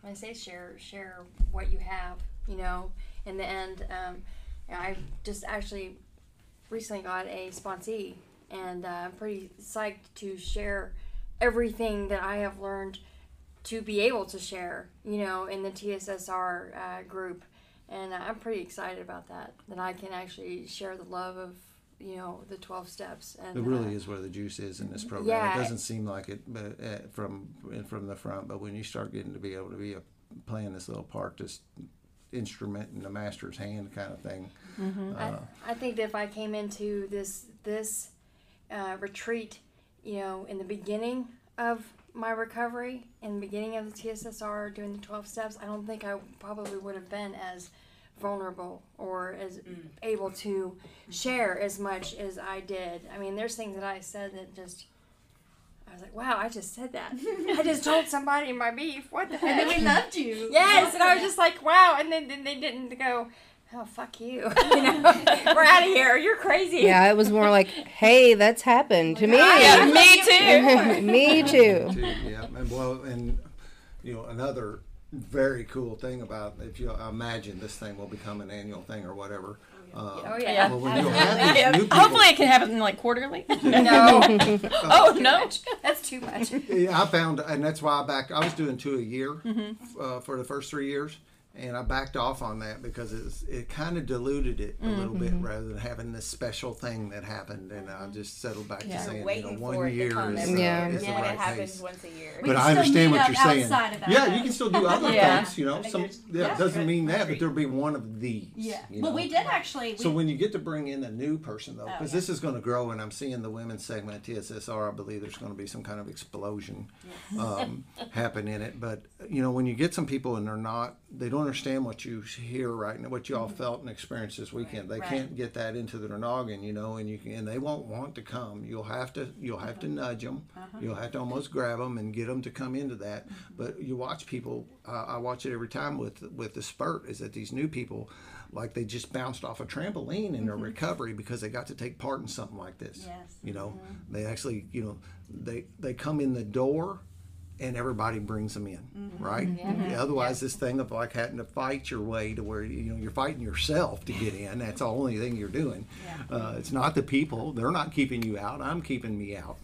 When I say share share what you have. You know, in the end, um, I just actually recently got a sponsee, and uh, I'm pretty psyched to share everything that I have learned to be able to share. You know, in the TSSR uh, group, and I'm pretty excited about that. That I can actually share the love of you know the 12 steps. And It really uh, is where the juice is in this program. Yeah. It doesn't seem like it but, uh, from from the front, but when you start getting to be able to be a, playing this little part, this instrument in the master's hand kind of thing. I, Uh, I think that if I came into this this uh, retreat, you know, in the beginning of my recovery, in the beginning of the TSSR, doing the twelve steps, I don't think I probably would have been as vulnerable or as mm. able to share as much as I did. I mean, there's things that I said that just. I was like, wow, I just said that. I just (laughs) told somebody my beef. What the heck? And then we loved you. Yes, and I was (laughs) just like, wow. And then, then they didn't go, oh, fuck you. (laughs) you know, we're out of here. You're crazy. Yeah, it was more like, hey, that's happened to me. Yeah, me too. (laughs) me too. (laughs) too, yeah, and well, and you know another very cool thing about if you imagine this thing will become an annual thing or whatever. Uh, Oh, yeah. Well, when you have these Yeah, new people, Hopefully, it can happen like quarterly. No, oh no! that's too much. Yeah, I found, and that's why I backed. I was doing two a year Mm-hmm. uh, for the first three years, and I backed off on that because it's, it kind of diluted it a little bit Mm-hmm. rather than having this special thing that happened. And I just settled back Yeah. to saying, you know, one for it to year come is, uh, Yeah. is the when right it happens pace. once a year. We But I understand what you're saying. outside of that, yeah, you can still do (laughs) other Yeah. things. You know, some yeah, yeah, doesn't mean that, but there'll be one of these. Yeah. you Well, we did actually. We, So when you get to bring in a new person though, Oh, because yeah. this is going to grow, and I'm seeing the women's segment at TSSR, I believe there's going to be some kind of explosion um, (laughs) happen in it. But you know, when you get some people and they're not, they don't understand what you hear right now, what you all mm-hmm. felt and experienced this weekend. They Right. can't get that into their noggin, you know, and you can, and they won't want to come. You'll have to, you'll have to uh-huh. nudge them. Uh-huh. You'll have to almost grab them and get them to come into that. Mm-hmm. But you watch people. Uh, I watch it every time with with the spurt. Is that these new people like they just bounced off a trampoline in their mm-hmm. recovery because they got to take part in something like this. Yes. You know, they actually, you know, they they come in the door and everybody brings them in, right? Otherwise, this thing of like having to fight your way to where you know you're fighting yourself to get in. That's the only thing you're doing. Uh, it's not the people; they're not keeping you out. I'm keeping me out.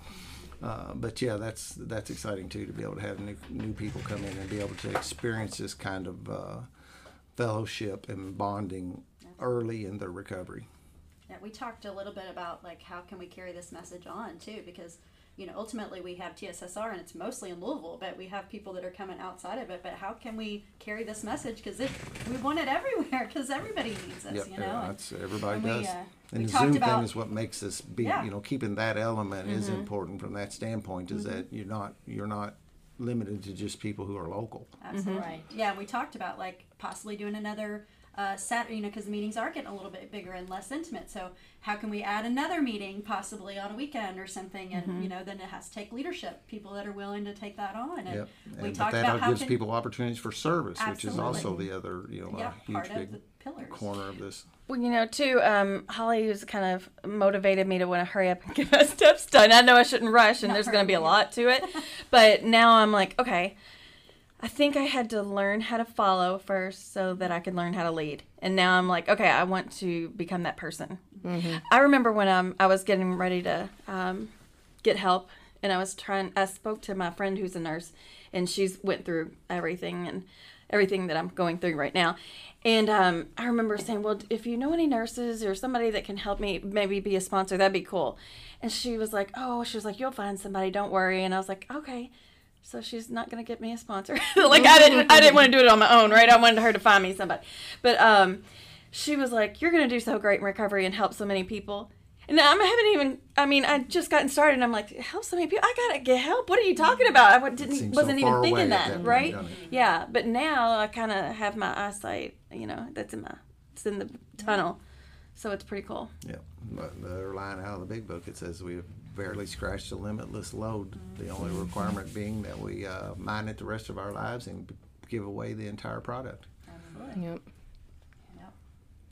Uh, but yeah, that's that's exciting too to be able to have new, new people come in and be able to experience this kind of uh, fellowship and bonding early in their recovery. Yeah, we talked a little bit about like how can we carry this message on too, because you know ultimately we have TSSR and it's mostly in Louisville, but we have people that are coming outside of it. But how can we carry this message? Because it we want it everywhere (laughs) because everybody needs us, Yep, you know. yeah, and- that's everybody and we, does. uh, and we the Zoom about- thing is what makes this be. Yeah. Mm-hmm. You know, keeping that element is important from that standpoint. Is that you're not you're not limited to just people who are local. Absolutely. Right. Yeah, we talked about like possibly doing another uh, Saturday, you know, because the meetings are getting a little bit bigger and less intimate. So how can we add another meeting possibly on a weekend or something? And you know, then it has to take leadership, people that are willing to take that on. And Yep. we And but talked that about how gives can, people opportunities for service, which is also the other you know yeah, a huge big the pillars. corner of this. Well, you know, too, um, Holly was kind of motivated me to want to hurry up and (laughs) get my steps done. I know I shouldn't rush, and Not there's going to be a lot to it. but now I'm like, okay, I think I had to learn how to follow first so that I could learn how to lead. And now I'm like, okay, I want to become that person. I remember when um, I was getting ready to um, get help, and I was trying. I spoke to my friend who's a nurse, and she's went through everything and everything that I'm going through right now. And um, I remember saying, "Well, if you know any nurses or somebody that can help me, maybe be a sponsor, that'd be cool." And she was like, "Oh, she was like, you'll find somebody, don't worry." And I was like, "Okay." So she's not gonna get me a sponsor. (laughs) like I didn't, I didn't want to do it on my own, right? I wanted her to find me somebody. But um, she was like, "You're gonna do so great in recovery and help so many people." And I haven't even. I mean, I just gotten started. and I'm like, help so many people. I gotta get help. What are you talking about? I didn't, wasn't far even thinking that, that right? doesn't? Yeah, but now I kind of have my eyesight. You know, that's in my, it's in the tunnel, so it's pretty cool. Yeah, but the line out of the big book it says we barely scratched the limitless load. The only requirement being that we uh, mine it the rest of our lives and give away the entire product. Absolutely. Yep. Yep.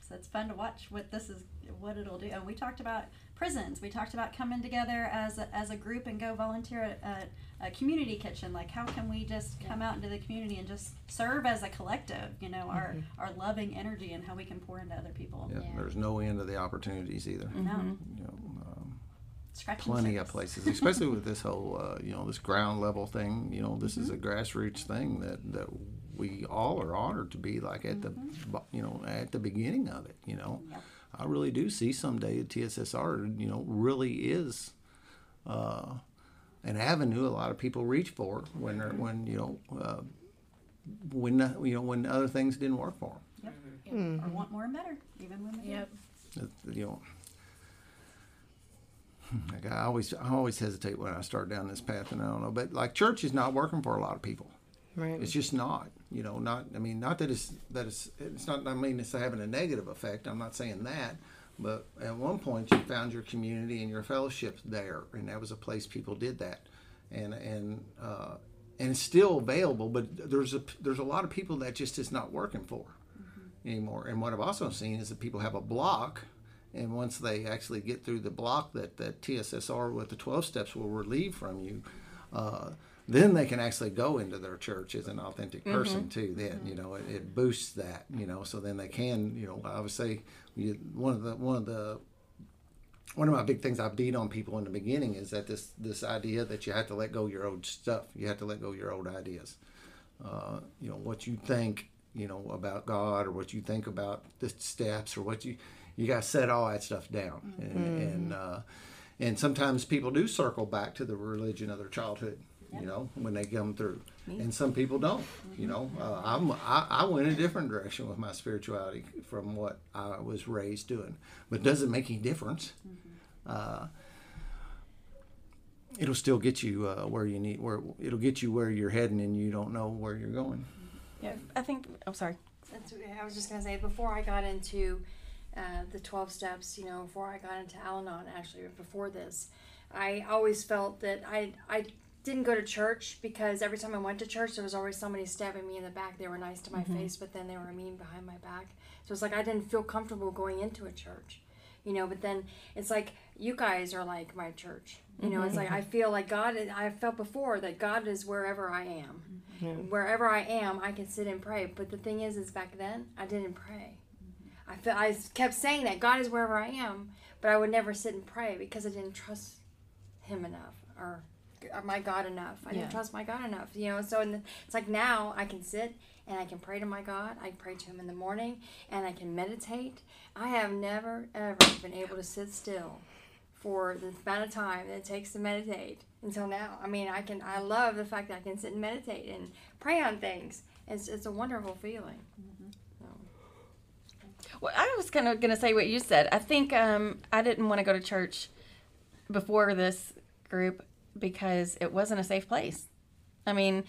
So it's fun to watch what this is, what it'll do. And we talked about prisons. We talked about coming together as a, as a group and go volunteer at, at a community kitchen. Like, how can we just come out into the community and just serve as a collective? You know, our our loving energy and how we can pour into other people. Yeah, There's no end to the opportunities either. No, You know, scratching the plenty of places, especially with (laughs) this whole, uh, you know, this ground level thing. You know, this is a grassroots thing that, that we all are honored to be like at the, you know, at the beginning of it. You know, Yep. I really do see someday TSSR, you know, really is uh, an avenue a lot of people reach for when they're, when you know, uh, when you know when other things didn't work for them. Or want more and better, even when they Yep. you know like I always I always hesitate when I start down this path and I don't know but like church is not working for a lot of people Right. it's just not you know not I mean not that it's that it's it's not I mean it's having a negative effect I'm not saying that but at one point you found your community and your fellowship there and that was a place people did that and and uh, and it's still available but there's a there's a lot of people that just is not working for anymore. And what I've also seen is that people have a block, and once they actually get through the block that, that TSSR with the 12 steps will relieve from you, uh, then they can actually go into their church as an authentic person too. Then you know it, it boosts that you know, so then they can you know I would say you, one of the one of the one of my big things I beat on people in the beginning is that this this idea that you have to let go of your old stuff, you have to let go of your old ideas uh, you know what you think you know about God or what you think about the steps or what you you got to set all that stuff down. And and uh, and sometimes people do circle back to the religion of their childhood you know when they come through. And some people don't you know. Uh, I'm, I, I went a different direction with my spirituality from what I was raised doing but it doesn't make any difference. Uh, it'll still get you uh, where you need where it'll get you where you're heading and you don't know where you're going. Yeah, I think. I'm sorry. That's, I was just gonna say before I got into uh, the twelve steps, you know, before I got into Al-Anon, actually before this, I always felt that I I didn't go to church because every time I went to church, there was always somebody stabbing me in the back. They were nice to my mm-hmm. face, but then they were mean behind my back. So it's like I didn't feel comfortable going into a church, you know. But then it's like you guys are like my church. You know, it's mm-hmm. like I feel like God. I felt before that God is wherever I am mm-hmm. wherever I am, I can sit and pray. But the thing is, is back then I didn't pray. I feel I kept saying that God is wherever I am, but I would never sit and pray because I didn't trust Him enough or, or uh, my God enough. I Yeah. didn't trust my God enough. You know, so in the, it's like now I can sit and I can pray to my God. I pray to Him in the morning and I can meditate. I have never ever been able to sit still for the amount of time that it takes to meditate until now. I mean, I can. I love the fact that I can sit and meditate and pray on things. It's it's a wonderful feeling. Well, I was kind of going to say what you said. I think um, I didn't want to go to church before this group because it wasn't a safe place. I mean,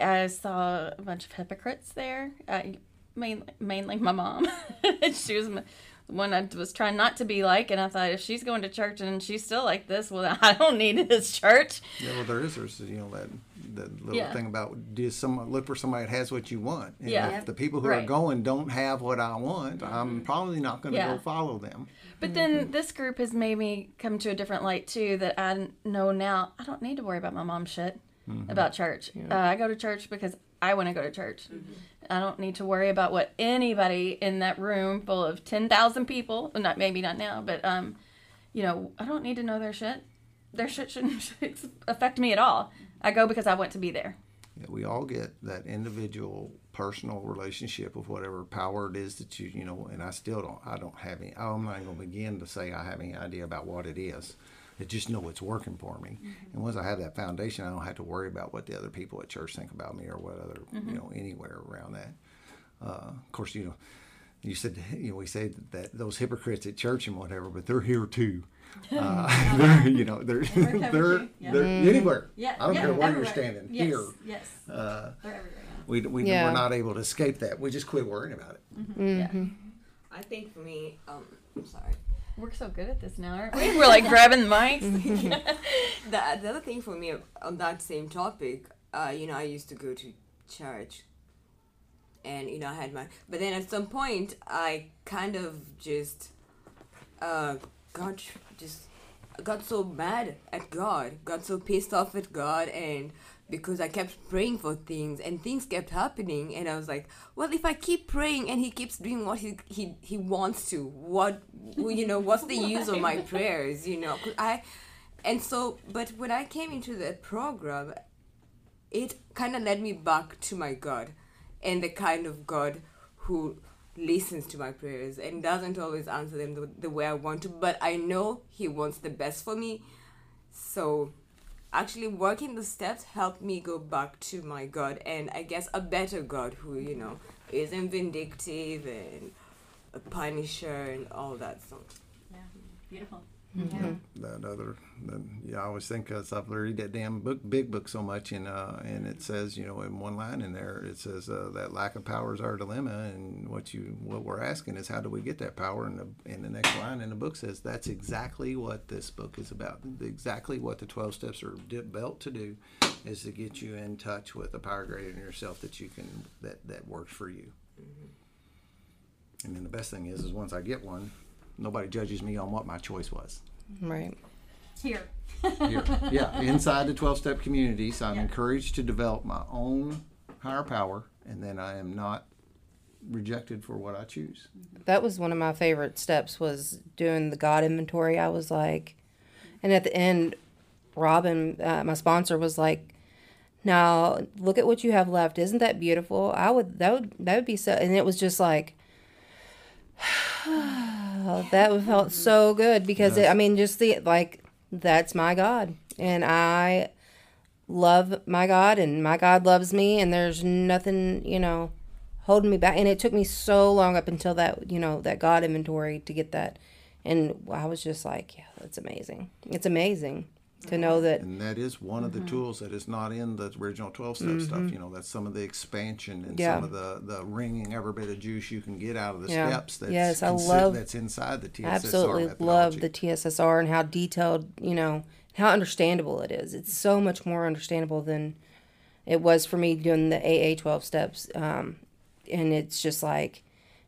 I saw a bunch of hypocrites there. I, main, mainly my mom. (laughs) she was m- the one I was trying not to be like, and I thought if she's going to church and she's still like this, well, (laughs) I don't need this church. Yeah, well, there is. There's you know that that little Yeah. thing about do some look for somebody that has what you want. And Yeah. If the people who are going don't have what I want, I'm mm-hmm. probably not going to Yeah. go follow them. But mm-hmm. then this group has made me come to a different light too. That I know now I don't need to worry about my mom shit about church. Uh, I go to church because I want to go to church. I don't need to worry about what anybody in that room full of ten thousand people, not maybe not now, but um, you know, I don't need to know their shit. Their shit (laughs) shouldn't affect me at all. I go because I want to be there. Yeah, we all get that individual personal relationship with whatever power it is that you you know. And I still don't. I don't have any. I'm not going to begin to say I have any idea about what it is. I just know it's working for me. And once I have that foundation, I don't have to worry about what the other people at church think about me or what other you know anywhere around that. Uh, of course, you know, you said you know we say that those hypocrites at church and whatever, but they're here too. (laughs) Uh, (laughs) they're you know they're (laughs) covered they're. Yeah. they're anywhere. Yeah, I don't yeah, care where you're standing Yes, here. Yes, Uh, they're everywhere. Yeah. we, we, Yeah. we're not able to escape that. We just quit worrying about it. I think for me, um, I'm sorry. We're so good at this now, aren't we? We're like grabbing the mics. (laughs) the, the other thing for me on that same topic, uh, you know, I used to go to church, and you know, I had my. But then at some point, I kind of just uh, got just got so mad at God, got so pissed off at God, and because I kept praying for things and things kept happening and I was like, well, if I keep praying and he keeps doing what he he, he wants to, what you know, what's the use of my (laughs) prayers, you know? I and so but when I came into the program, it kind of led me back to my God and the kind of God who listens to my prayers and doesn't always answer them the, the way I want to, but I know he wants the best for me. So actually working the steps helped me go back to my God and I guess a better God who, you know, isn't vindictive and a punisher and all that. So Beautiful. That other that, yeah i always think because i've read that damn book big book so much and uh and it says you know in one line in there it says uh, that lack of power is our dilemma and what you what we're asking is how do we get that power? And the and the next line in the book says that's exactly what this book is about. Exactly what the 12 steps are di- built to do is to get you in touch with a power greater than yourself that you can that that works for you. And then the best thing is is once i get one nobody judges me on what my choice was Right. Here. here. Yeah, (laughs) inside the 12 step communities, I'm encouraged to develop my own higher power, and then I am not rejected for what I choose. That was one of my favorite steps was doing the God inventory. I was like, and at the end, Robin, uh, my sponsor, was like, "Now look at what you have left. Isn't that beautiful? I would that would that would be so." And it was just like, (sighs) (sighs) (sighs) Oh, that felt so good because it, I mean, just the like that's my God, and I love my God, and my God loves me, and there's nothing you know holding me back. And it took me so long up until that you know that God inventory to get that, and I was just like, yeah, that's amazing. It's amazing to know that And that is one of the tools that is not in the original 12 step stuff. You know, that's some of the expansion and Yeah. some of the, the wringing every bit of juice you can get out of the Yeah. steps that's, Yes, I consi- love- that's inside the TSSR absolutely love the TSSR and how detailed, you know, how understandable it is. It's so much more understandable than it was for me doing the AA 12 steps. Um, and it's just like,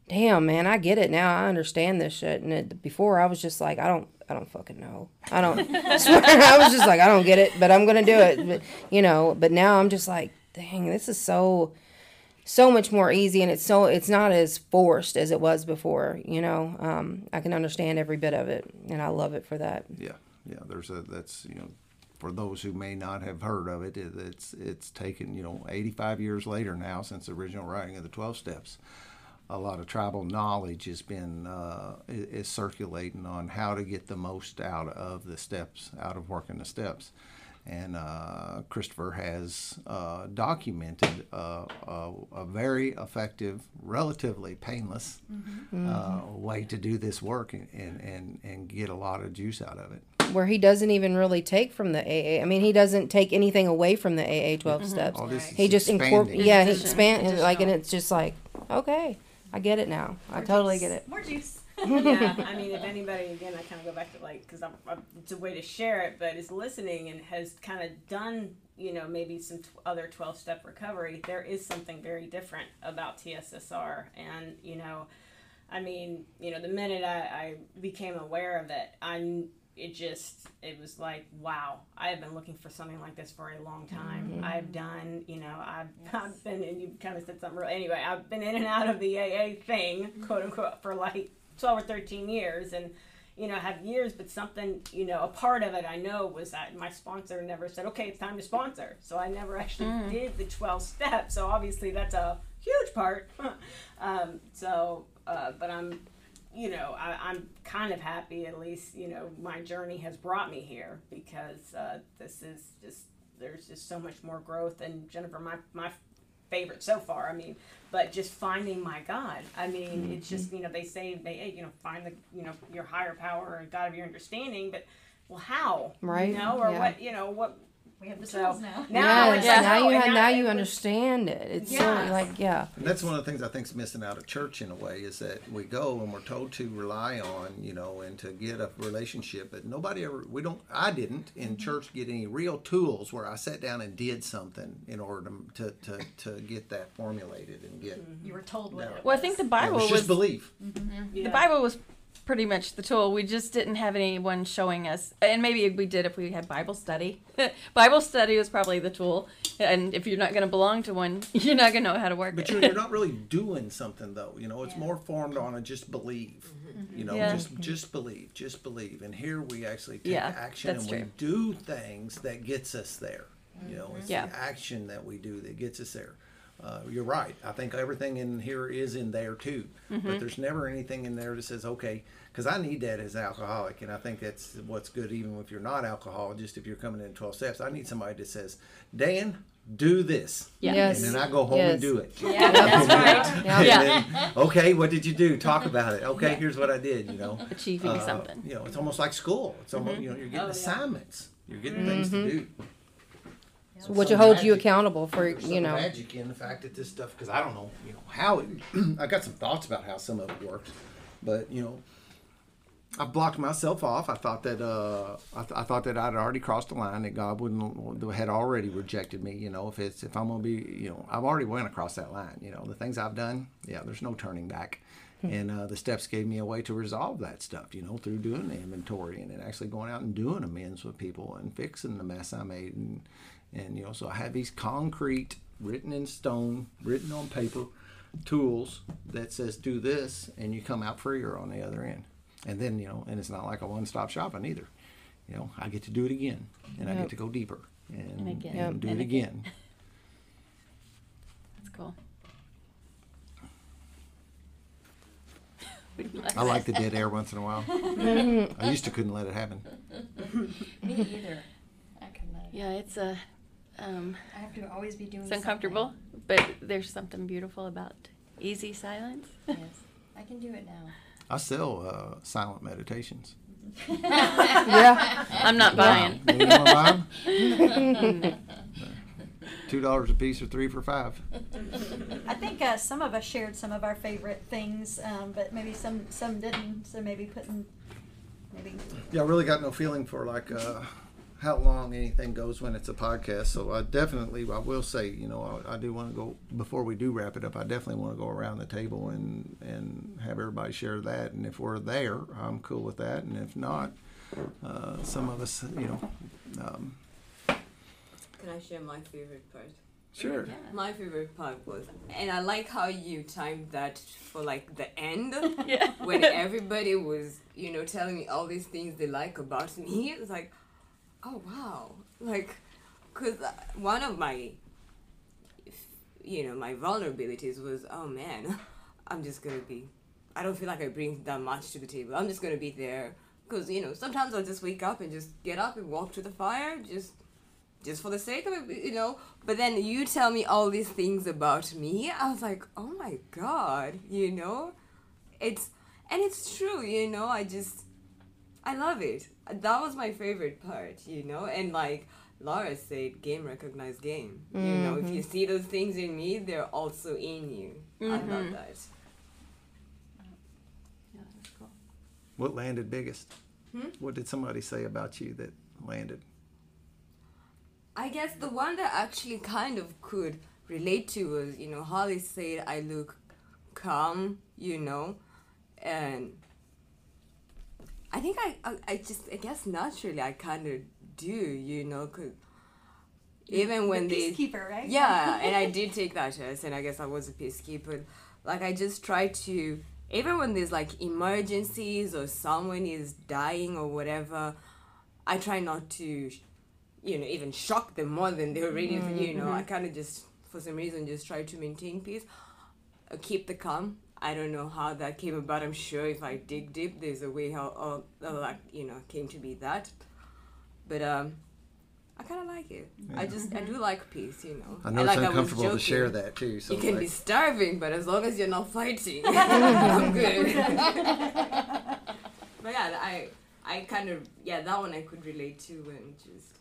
damn, man, I get it now. I understand this shit. And it, before I was just like, I don't, I don't fucking know. I don't, I (laughs) swear, I was just like, I don't get it, but I'm to do it. But, you know, but now I'm just like, dang, this is so, so much more easy and it's so it's not as forced as it was before you know um, i can understand every bit of it and i love it for that Yeah, yeah. There's a that's you know, for those who may not have heard of it, it it's it's taken you know 85 years later now since the original writing of the 12 steps. A lot of tribal knowledge has been uh, is circulating on how to get the most out of the steps, out of working the steps. And uh, Christopher has uh, documented uh, a, a very effective, relatively painless uh, way to do this work and, and, and, and get a lot of juice out of it. where he doesn't even really take from the aa i mean he doesn't take anything away from the aa 12 steps. All this he is just expanding. incorporates yeah he Addition- expand like and it's just like okay i get it now i totally get it More juice. (laughs) yeah, I mean, if anybody, again, I kind of go back to like, because it's a way to share it, but is listening and has kind of done, you know, maybe some t- other 12 step recovery, there is something very different about TSSR. And, you know, I mean, you know, the minute I, I became aware of it, I, it just, it was like, wow, I have been looking for something like this for a long time. I've done, you know, I've, I've been, and you kind of said something real, anyway, I've been in and out of the AA thing, quote unquote, for like 12 or 13 years and you know have years but something you know a part of it i know was that my sponsor never said okay it's time to sponsor. So i never actually did the 12 steps so obviously that's a huge part. (laughs) Um, so uh, but i'm you know I, i'm kind of happy at least you know my journey has brought me here because uh, this is just there's just so much more growth and jennifer my my favorite so far. I mean, but just finding my God. I mean, it's just you know they say they you know find the you know your higher power and God of your understanding, but well how Right, you know or yeah. what you know what We have the So, tools now. Now yes, Yeah. like, now you have, now you understand it. It's so Yes. like yeah. And that's one of the things I think is missing out of church in a way is that we go and we're told to rely on, you know, and to get a relationship, but nobody ever, we don't, I didn't in church get any real tools where I sat down and did something in order to, to, to, to get that formulated and get, You were told what No. it Well, I think the it Bible was was just belief. Mm-hmm. Mm-hmm. the Bible was pretty much the tool. We just didn't have anyone showing us, and maybe we did if we had Bible study. (laughs) Bible study was probably the tool, and if you're not going to belong to one, (laughs) you're not going to know how to work But it. you're, you're (laughs) not really doing something though. You know, it's more formed on a just believe. Mm-hmm. You know, Yeah. just just believe, just believe. And here we actually take Yeah, action that's and we do things that gets us there. You know, it's Yeah. the action that we do that gets us there. Uh, you're right. I think everything in here is in there too. Mm-hmm. But there's never anything in there that says, okay, because I need that as an alcoholic, and I think that's what's good. Even if you're not alcoholic, just if you're coming in 12 steps, I need somebody that says, Dan, do this. Yes. And then I go home Yes. and do it. Yeah, that's (laughs) right. Yeah. Yeah. Then, okay, what did you do? Talk about it. Okay, here's what I did. You know, Achieving Uh, something. You know, it's almost like school. It's almost you know you're getting Oh, yeah. assignments. You're getting things to do. So what Some you hold you magic- accountable for, There's you some know. magic in the fact that this stuff because I don't know you know how it. (clears throat) I got some thoughts about how some of it works, but you know. I blocked myself off. I thought that uh, I, th- I thought that I'd already crossed the line. That God wouldn't had already rejected me. You know, if it's if I'm gonna be, you know, I've already went across that line. You know, the things I've done. Yeah, there's no turning back. And uh, the steps gave me a way to resolve that stuff. You know, through doing the inventory and then actually going out and doing amends with people and fixing the mess I made. And and you know, so I have these concrete, written in stone, written on paper, tools that says do this, and you come out freer on the other end. And then you know, and it's not like a one-stop shopping either. You know, I get to do it again, and I get to go deeper and, And again. and do And it again. again. (laughs) That's cool. (laughs) I like the dead air once in a while. (laughs) I used to couldn't let it happen. Me either. I could not. Yeah, it's a. Um, I have to always be doing. it's uncomfortable, but there's something beautiful about easy silence. Yes, I can do it now. I sell uh, silent meditations. (laughs) Yeah. I'm not buying. You know what I'm buying? (laughs) Two dollars a piece or three for five. I think uh, some of us shared some of our favorite things, um, but maybe some some didn't. So maybe putting maybe Yeah, I really got no feeling for like uh, how long anything goes when it's a podcast. So I definitely, I will say, you know, I, I do want to go before we do wrap it up. I definitely want to go around the table and and have everybody share that. And if we're there, I'm cool with that. And if not, uh, some of us, you know, um, Can I share my favorite part? sure. My favorite part was, and I like how you timed that for like the end (laughs) Yeah. when everybody was, you know, telling me all these things they like about me. It's like, oh wow, like, cause uh, one of my, you know, my vulnerabilities was, oh man, (laughs) I'm just gonna be, I don't feel like I bring that much to the table. I'm just gonna be there, cause you know, sometimes I'll just wake up and just get up and walk to the fire, just just for the sake of it, you know. But then you tell me all these things about me. I was like, oh my god, you know, it's and it's true, you know. I just I love it. That was my favorite part, you know. And like Laura said, game recognized game. You know, if you see those things in me, they're also in you. I love that. Yeah, that's cool. What landed biggest? Hmm? What did somebody say about you that landed? I guess the one that actually kind of could relate to was, you know, Holly said I look calm, you know, and I think I, I, I just, I guess naturally I kind of do, you know, because even when they, peacekeeper, right? yeah, (laughs) and I did take that test, and I guess I was a peacekeeper. Like I just try to, even when there's like emergencies or someone is dying or whatever, I try not to, you know, even shock them more than they already. You know, I kind of just, for some reason, just try to maintain peace, uh, keep the calm. I don't know how that came about. I'm sure if I dig deep, there's a way how, uh, like, you know, came to be that. But um, I kind of like it. I just, I do like peace. You know, I know And it's like was uncomfortable to share that too. So you can like, be starving, but as long as you're not fighting, (laughs) I'm (laughs) good. (laughs) but yeah, I I kind of yeah that one I could relate to and just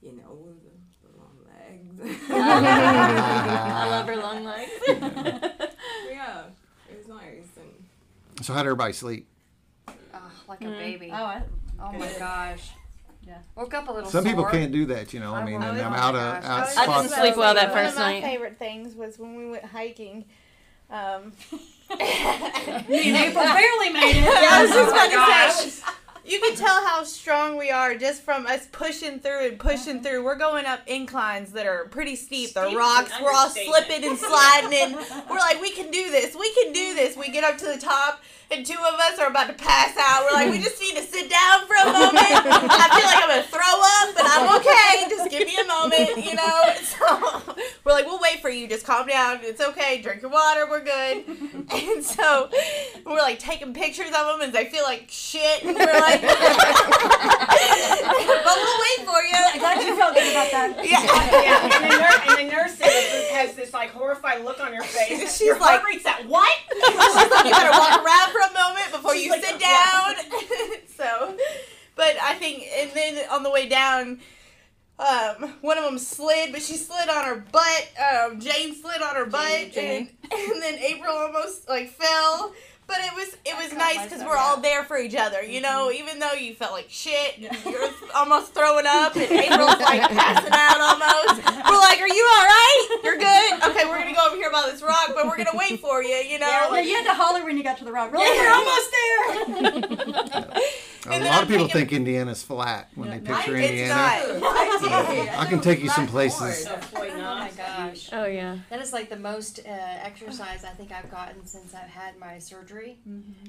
you know, the, the long legs. I love her long legs. yeah, it was nice. And So how did everybody sleep? Oh, like a baby. Oh, I, Oh my gosh. Yeah. Woke up a little Some people sore. can't do that, you know. I mean, will. and I'm Oh out of gosh. out I I spots. didn't sleep well that One first of my night. favorite things was when we went hiking. Um, (laughs) me and barely made it. (laughs) I was just Oh about to say, you can tell how strong we are just from us pushing through and pushing through. We're going up inclines that are pretty steep. The rocks, we're all slipping and sliding, and (laughs) we're like, we can do this. We can do this. We get up to the top, and two of us are about to pass out. We're like, we just need to sit down for a moment. I feel like I'm gonna throw up, but I'm okay. Just give me a moment, you know. (laughs) So we're like, we'll wait for you. Just calm down. It's okay. Drink your water. We're good. (laughs) And so we're like taking pictures of them, and they feel like shit. And we're like, (laughs) but we'll wait for you. I'm glad you felt good about that. Yeah. yeah, and the, nurse, and the nurse in the group has this like horrified look on her face. She's Your like- heart rate's at what? She's like, you better walk around for a moment before She's you like, sit yeah. down. (laughs) so, but I think, and then on the way down, um, one of them slid, but she slid on her butt. Um, Jane slid on her butt, Jane. And, (laughs) and then April almost like fell. But it was it was nice because we're all there for each other, you know. Mm-hmm. Even though you felt like shit, (laughs) you're almost throwing up, and April's like (laughs) passing out almost. We're like, "Are you all right? You're good? Okay, we're gonna go over here by this rock, but we're gonna wait for you, you know." Yeah, you had to holler when you got to the rock. We're like, we're almost there. (laughs) A And lot I'm of people thinking- think Indiana's flat when they picture It's Indiana. not. I can take you some places. So Floyd Oh my Knobs. Gosh. Oh yeah. That is like the most uh, exercise I think I've gotten since I've had my surgery,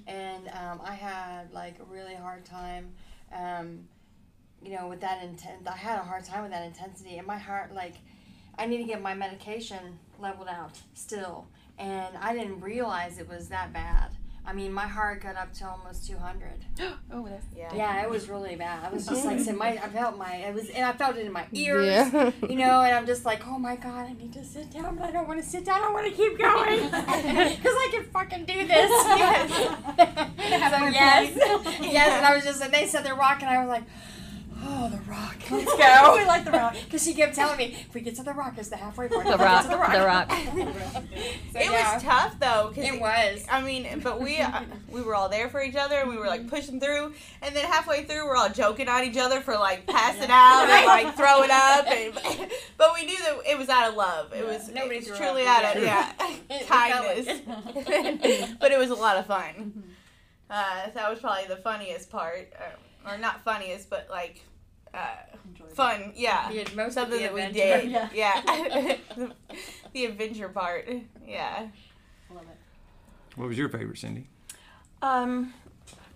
and um, I had like a really hard time, um, you know, with that intent. I had a hard time with that intensity, and my heart like, I need to get my medication leveled out still, and I didn't realize it was that bad. I mean, my heart got up to almost two hundred. (gasps) Oh, that's Yeah. Yeah, it was really bad. I was just like, saying, my, I felt my, it was, and I felt it in my ears Yeah. you know, and I'm just like, oh my god, I need to sit down, but I don't want to sit down. I want to keep going (laughs) (laughs) because I can fucking do this. (laughs) Yes, so, yes, yes. And I was just, and they said they're rocking. I was like, oh, the rock, let's go. (laughs) we like the rock. Because she kept telling me, if we get to the rock, it's the halfway point. the If we get rock. The the rock. rock. (laughs) So, It yeah, was tough though, cause It was. I mean, but we uh, (laughs) we were all there for each other, and we were like pushing through, and then halfway through, we're all joking on each other for like passing out and like throwing up, and but we knew that it was out of love. It was Nobody it was truly up, out of yeah. yeah It felt like kindness, but it was a lot of fun. Uh, that was probably the funniest part, uh, or not funniest, but like uh, fun. Yeah, The- most of something the that we did. Yeah. Yeah, the, (laughs) (laughs) the adventure part. Yeah. I love it. What was your favorite, Cindy? Um,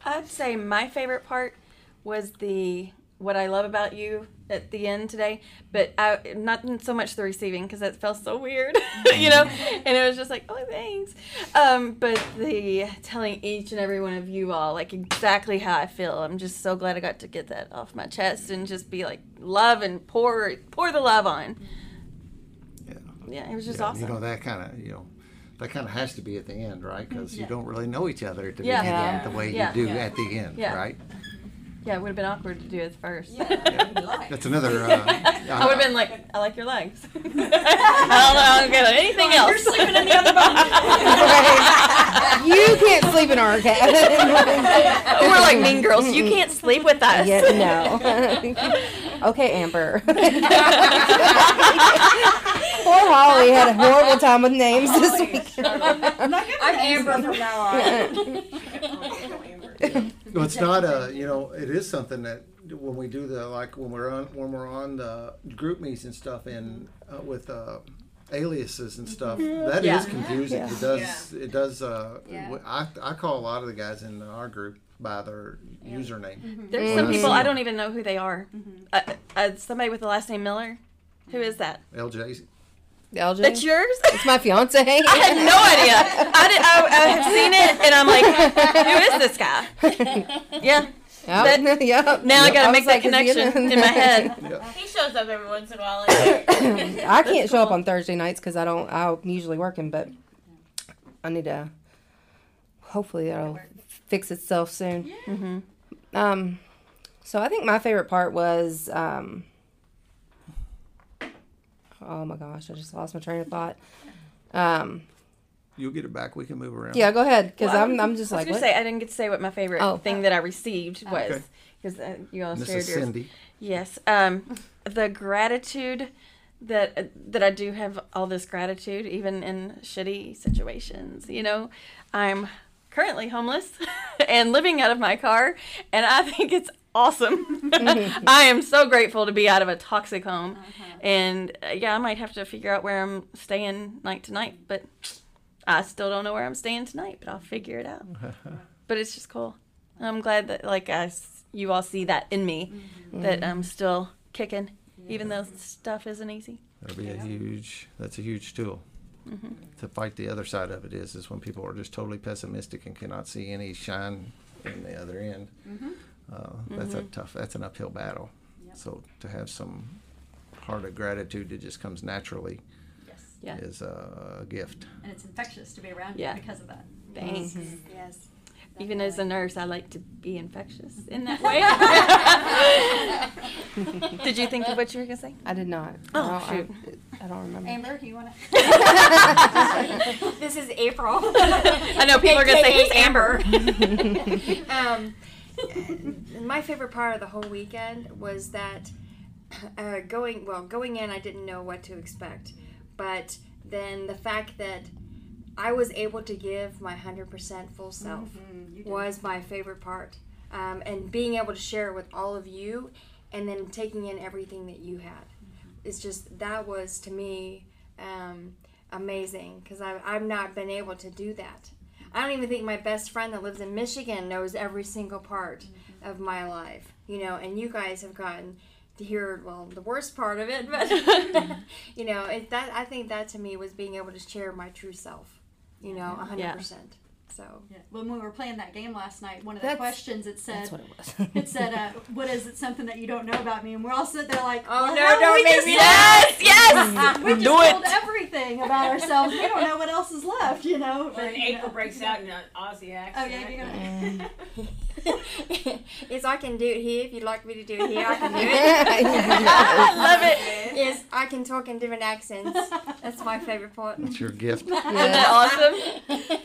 I'd say my favorite part was the what I love about you at the end today, but I, not so much the receiving because that felt so weird, (laughs) you know. And it was just like, oh, thanks. Um, but the telling each and every one of you all like exactly how I feel. I'm just so glad I got to get that off my chest and just be like love and pour pour the love on. Yeah. Yeah, it was just Yeah, awesome. You know that kind of you know that kind of has to be at the end, right? Because you don't really know each other at the Yeah. beginning Yeah. the way Yeah. you do Yeah. at the end, Yeah. right? Yeah, it would have been awkward to do it first. Yeah, That's another. Uh, (laughs) I would have been like, I like your legs. (laughs) (laughs) I don't know how to get anything else. You're sleeping in the other bunk. you can't sleep in our cabin. We're like mean girls. You can't sleep with us. yeah, no. okay, Amber. Poor Holly had a horrible time with names this week. I'm not good I'm Amber from now on. No, it's not a. You know, it is something that when we do the like when we're on when we're on the GroupMe's and stuff and uh, with uh, aliases and stuff. That is Yeah. confusing. Yeah. It does. It does. Uh, Yeah. w- I I call a lot of the guys in our group by their username. There's Mm-hmm. some people I don't even know who they are. Uh, uh, somebody with the last name Miller. Who is that? LJ. LJ? That's yours? It's my fiance. (laughs) I had no idea. I did. I, I have seen it, and I'm like, who is this guy? (laughs) Yeah. Yep. (laughs) yep. Now I gotta I make was that like, is he in connection in my head. He shows up every once in a while. (coughs) I can't show up on Thursday nights because I don't. I'm usually working, but I need to. Hopefully, that'll fix itself soon. hmm Um, so I think my favorite part was um, oh my gosh, I just lost my train of thought. Um, You'll get it back. We can move around. yeah, go ahead, because Well, I'm, I'm just I was like, gonna what? say I didn't get to say what my favorite Oh. thing that I received was Okay. because uh, you all This shared is yours. Cindy. Yes, um, the gratitude that that I do have all this gratitude even in shitty situations. You know, I'm currently homeless (laughs) and living out of my car, and I think it's awesome. Mm-hmm. (laughs) I am so grateful to be out of a toxic home, uh-huh. and uh, yeah, I might have to figure out where I'm staying night to night, but I still don't know where I'm staying tonight, but I'll figure it out. (laughs) but it's just cool. I'm glad that like I, s- you all see that in me, mm-hmm. that mm-hmm. I'm still kicking, even though stuff isn't easy. That'll be a huge. That's a huge tool. Mm-hmm. To fight the other side of it is is when people are just totally pessimistic and cannot see any shine in the other end. Mm-hmm. Uh, that's a tough. That's an uphill battle. So to have some heart of gratitude that just comes naturally Yes. Yeah. is a, a gift. And it's infectious to be around Yeah. you because of that. Thanks. Yes. Even as a nurse, I like to be infectious in that way. (laughs) Did you think of what you were gonna say? I did not. Oh, I don't, shoot. I, I don't remember. Amber, you want to? (laughs) This is April. I know people are gonna say, "Who's Amber?" (laughs) um, (laughs) my favorite part of the whole weekend was that (clears throat) uh, going well going in, I didn't know what to expect, but then the fact that I was able to give my hundred percent full self was my favorite part, um, and being able to share it with all of you, and then taking in everything that you had. It's just that was to me um, amazing because I've, I've not been able to do that. I don't even think my best friend that lives in Michigan knows every single part mm-hmm. of my life, you know, and you guys have gotten to hear well the worst part of it, but (laughs) you know, it, that I think that to me was being able to share my true self, you know, a hundred Yeah. Percent. So Yeah. When we were playing that game last night, one of the That's- questions it said, That's what it was. it said, uh, "What is it? Something that you don't know about me?" And we're all sitting there like, Oh, well, no, hell, don't we make just me (laughs) yes, yes. We just told it. everything about ourselves. We don't know what else is left, you know. Or then But, you April know. breaks out in an Aussie accent. Oh yeah, you're gonna. (laughs) (laughs) (laughs) is I can do it here. If you'd like me to do it here, I can do it. I (laughs) (laughs) Love it. Yes, I can talk in different accents. That's my favorite part. It's your gift. Isn't that awesome?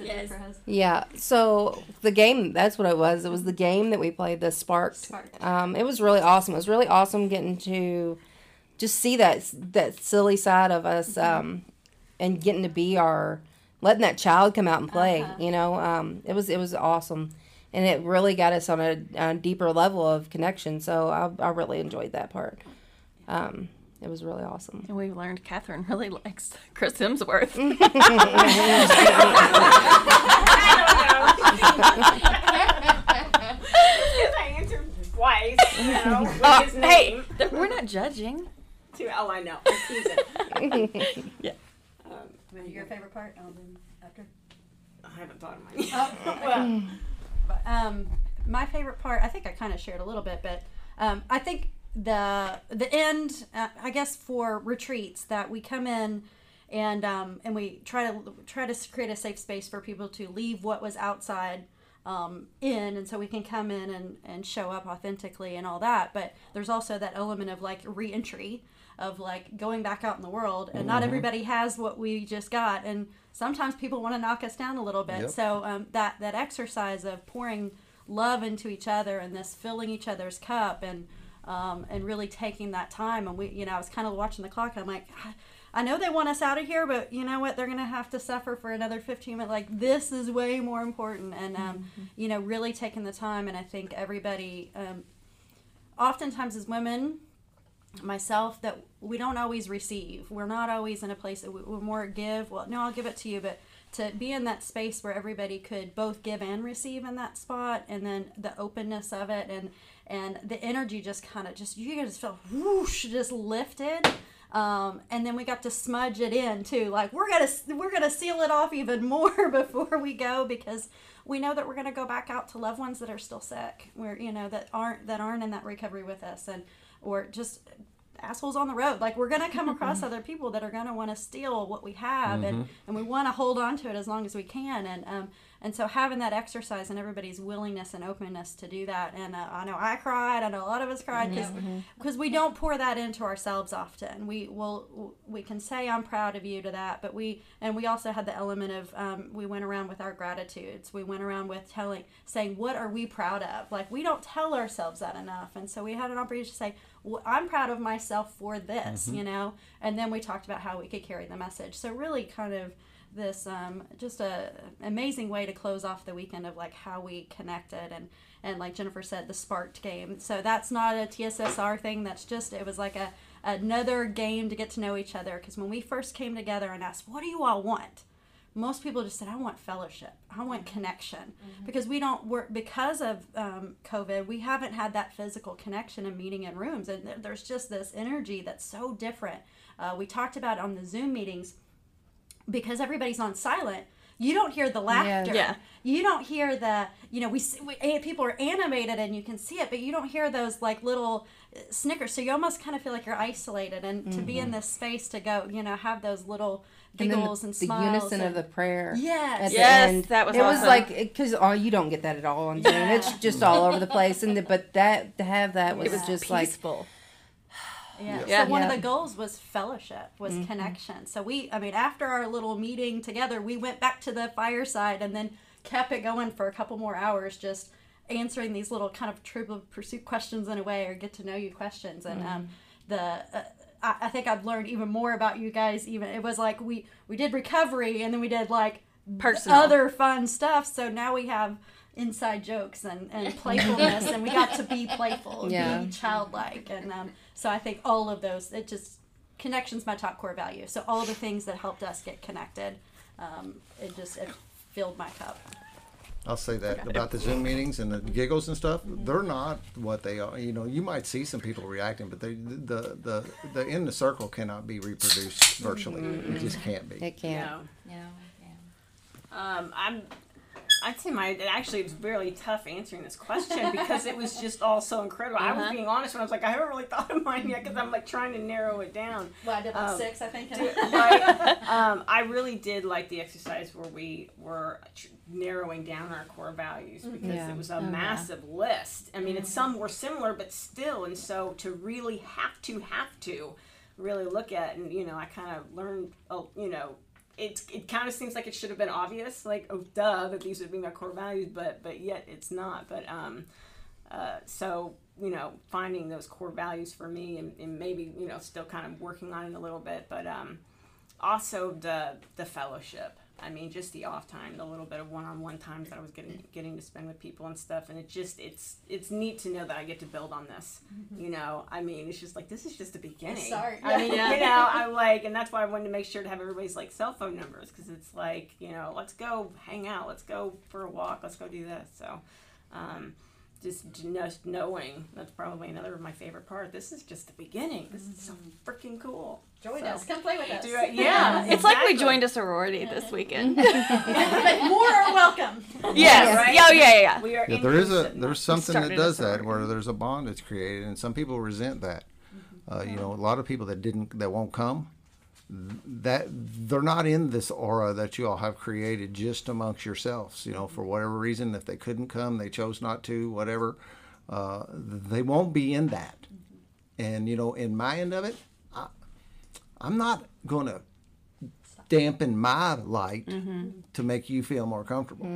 yes. Yeah. So the game, that's what it was. It was the game that we played, the Sparked. Sparked. Um, it was really awesome. It was really awesome getting to just see that that silly side of us um, and getting to be our letting that child come out and play. Uh-huh. You know, um, it was it was awesome, and it really got us on a, a deeper level of connection. So I, I really enjoyed that part. Um, it was really awesome. And we learned Catherine really likes Chris Hemsworth. (laughs) (laughs) I answered twice, you know, (laughs) with Uh, his hey, name. th- we're not judging. Too- Oh, I know. Yeah. Your favorite part? Then after. I haven't thought of mine. (laughs) well, But, um, my favorite part, I think I kind of shared a little bit, but um, I think the the end, uh, I guess, for retreats that we come in and um, and we try to try to create a safe space for people to leave what was outside um, in, and so we can come in and and show up authentically and all that. But there's also that element of like reentry of like going back out in the world and not everybody has what we just got and sometimes people want to knock us down a little bit. Yep. so um, that that exercise of pouring love into each other and this filling each other's cup and um, and really taking that time and we you know I was kind of watching the clock I'm like "I- I know they want us out of here but you know what? They're gonna have to suffer for another 15 minutes. Like this is way more important and um, you know really taking the time and I think everybody um, oftentimes as women myself that we don't always receive. We're not always in a place that we, we're more give. Well, no, I'll give it to you, but to be in that space where everybody could both give and receive in that spot, and then the openness of it, and and the energy just kind of just you just felt whoosh, just lifted. Um, and then we got to smudge it in too. Like we're gonna we're gonna seal it off even more (laughs) before we go because we know that we're gonna go back out to loved ones that are still sick. We're you know that aren't that aren't in that recovery with us, and or just assholes on the road. Like we're gonna come across other people that are gonna want to steal what we have, and and we want to hold on to it as long as we can. And um, and so having that exercise and everybody's willingness and openness to do that. And uh, i know i cried. I know a lot of us cried because because we don't pour that into ourselves often. We will we can say i'm proud of you to that but we and we also had the element of um, we went around with our gratitudes. We went around with telling saying what are we proud of? Like we don't tell ourselves that enough. And so we had an opportunity to say well, i'm proud of myself for this you know? And then we talked about how we could carry the message. So really kind of this um, just a amazing way to close off the weekend of like how we connected and and like Jennifer said the sparked game. So that's not a TSSR thing. That's just it was like a another game to get to know each other. Because when we first came together and asked what do you all want most people just said i want fellowship. I want connection. Because we don't work because of um, covid we haven't had that physical connection and meeting in rooms. And there's just this energy that's so different. Uh, we talked about on the zoom meetings because everybody's on silent you don't hear the laughter Yeah. you don't hear the you know we, see, we eh, people are animated and you can see it but you don't hear those like little uh, snickers so you almost kind of feel like you're isolated and to be in this space to go you know have those little and then giggles the, and, the smiles unison and, of the prayer. Yes. at the Yes, end. that was It was like because oh, you don't get that at all on Zoom. It's just all over the place, and the, but that to have that was, It was just like peaceful. Yeah. Yeah. So one of the goals was fellowship, was connection. So we, I mean, after our little meeting together, we went back to the fireside and then kept it going for a couple more hours, just answering these little kind of trivial pursuit questions in a way, or get to know you questions. And um, the uh, I, I think I've learned even more about you guys. Even it was like we we did recovery and then we did like Personal. other fun stuff. So now we have inside jokes and, and (laughs) playfulness and we got to be playful Yeah. be childlike and um, so i think all of those it just connection's my top core value so all the things that helped us get connected um, it just it filled my cup I'll say that about the Zoom meetings and the giggles and stuff. They're not what they are. You know, you might see some people reacting, but they, the the the in the circle cannot be reproduced virtually. It just can't be. it can't. No. No. Um, I'm. I'd say my actually it was really tough answering this question (laughs) because it was just all so incredible. I was being honest when I was like I haven't really thought of mine yet because I'm like trying to narrow it down. well i did like Um, six i think (laughs) right. Um, I really did like the exercise where we were tr- narrowing down our core values because Yeah. it was a massive list. I mean, it's some were similar, but still, and so to really have to have to really look at, and you know, I kind of learned, uh, you know. It, it kind of seems like it should have been obvious, like oh duh, that these would be my core values, but but yet it's not. But um, uh, so you know finding those core values for me and, and maybe you know still kind of working on it a little bit but um, also the the fellowship i mean just the off time the little bit of one-on-one times that i was getting getting to spend with people and stuff. And it just it's it's neat to know that i get to build on this you know? I mean it's just like this is just the beginning. Sorry. i mean Yeah. you know (laughs) i'm like and that's why i wanted to make sure to have everybody's like cell phone numbers because it's like you know let's go hang out let's go for a walk let's go do this. So um, just just knowing that's probably another of my favorite part. This is just the beginning. This is so freaking cool. join So- us come play with us Do I- (laughs) yeah, It's like we joined a sorority this (laughs) weekend. but more are welcome (laughs) yes. right? Yeah, oh, yeah, yeah, yeah. We are Yeah, there is a there's something that does that where there's a bond that's created, and some people resent that. Uh, you know, a lot of people that didn't that won't come, that they're not in this aura that you all have created just amongst yourselves. You know, for whatever reason, if they couldn't come, they chose not to, whatever. Uh, they won't be in that. And you know, in my end of it, I, I'm not going to dampen my light to make you feel more comfortable.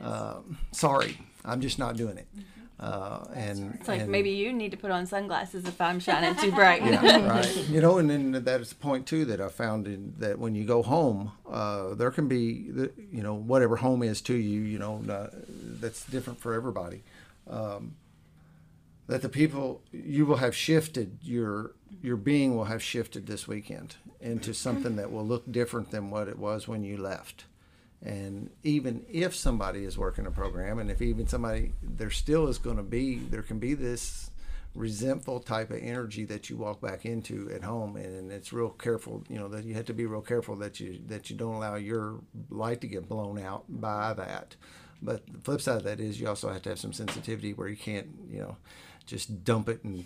Uh, sorry, I'm just not doing it. Uh, and It's like and- maybe you need to put on sunglasses if I'm shining too bright. yeah, (laughs) right. You know, and then that's a point too that I found in that when you go home, uh, there can be, the, you know, whatever home is to you, you know, uh, that's different for everybody. Um, that the people you will have shifted your your being will have shifted this weekend into something that will look different than what it was when you left. And even if somebody is working a program, and if even somebody, there still is going to be, there can be this resentful type of energy that you walk back into at home, and it's real careful. You know that you have to be real careful that you that you don't allow your light to get blown out by that. but the flip side of that is you also have to have some sensitivity where you can't, you know, just dump it and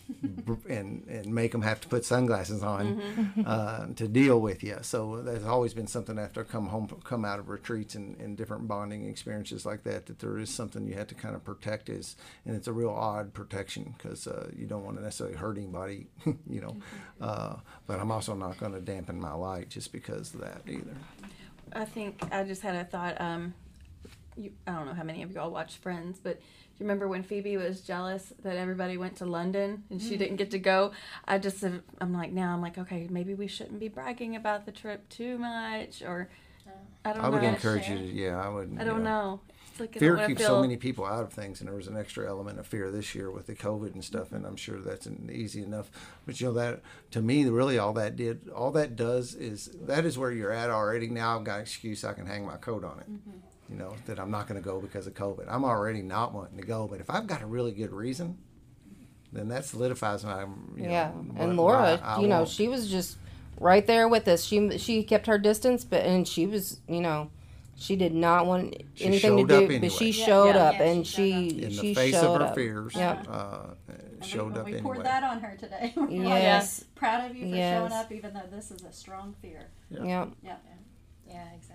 and and make them have to put sunglasses on uh, to deal with you. So there's always been something after I come home, come out of retreats and, and different bonding experiences like that, that there is something you have to kind of protect. Is and it's a real odd protection because uh, you don't want to necessarily hurt anybody, (laughs) you know. Uh, but I'm also not going to dampen my light just because of that either. I think I just had a thought. Um, you, I don't know how many of you all watch Friends, but you remember when Phoebe was jealous that everybody went to London and she mm. didn't get to go? I just, I'm like, now I'm like, okay, maybe we shouldn't be bragging about the trip too much, or oh. I don't know. I would know. encourage you to, yeah, I would. I don't know. It's like fear don't keeps feel, so many people out of things and there was an extra element of fear this year with the covid and stuff and i'm sure that's an easy enough but you know that to me really all that did all that does is that is where you're at already now i've got an excuse i can hang my coat on it mm-hmm. You know that i'm not going to go because of covid i'm already not wanting to go but if i've got a really good reason then that solidifies my you know, Yeah, what- and why Laura, I you know, won't. she was just right there with us. She she kept her distance, but and she was, you know, she did not want She anything to do. up But she Yeah, showed yeah, up, yeah, and she she in the she face showed of her up. fears Yep. uh, showed we, up we anyway poured that on her today. We (laughs) were like, Yes. proud of you for Yes. showing up, even though this is a strong fear. Yep. Yeah. Yeah, exactly.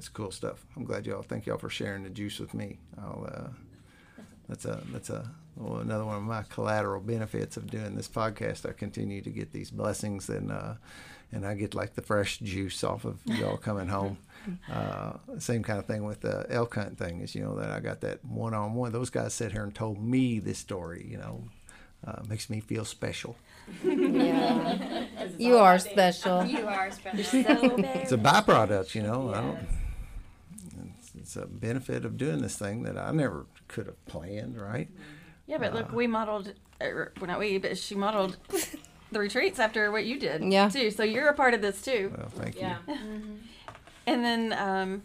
That's cool stuff. I'm glad y'all. Thank y'all for sharing the juice with me. I'll. Uh, that's a that's a well, another one of my collateral benefits of doing this podcast. I continue to get these blessings and uh, and I get like the fresh juice off of y'all coming home. (laughs) Uh, same kind of thing with the elk hunt thing is you know that I got that one on one. Those guys sat here and told me this story. You know, uh, makes me feel special. Yeah. (laughs) you are special. You are (laughs) special. It's a byproduct. You know, I don't. It's, it's a benefit of doing this thing that I never could have planned. Right. Yeah, but look, we modeled, er, well, not we, but she modeled (laughs) the retreats after what you did. Yeah. Too. So you're a part of this too. Well, thank Yeah. you. (laughs) And then um,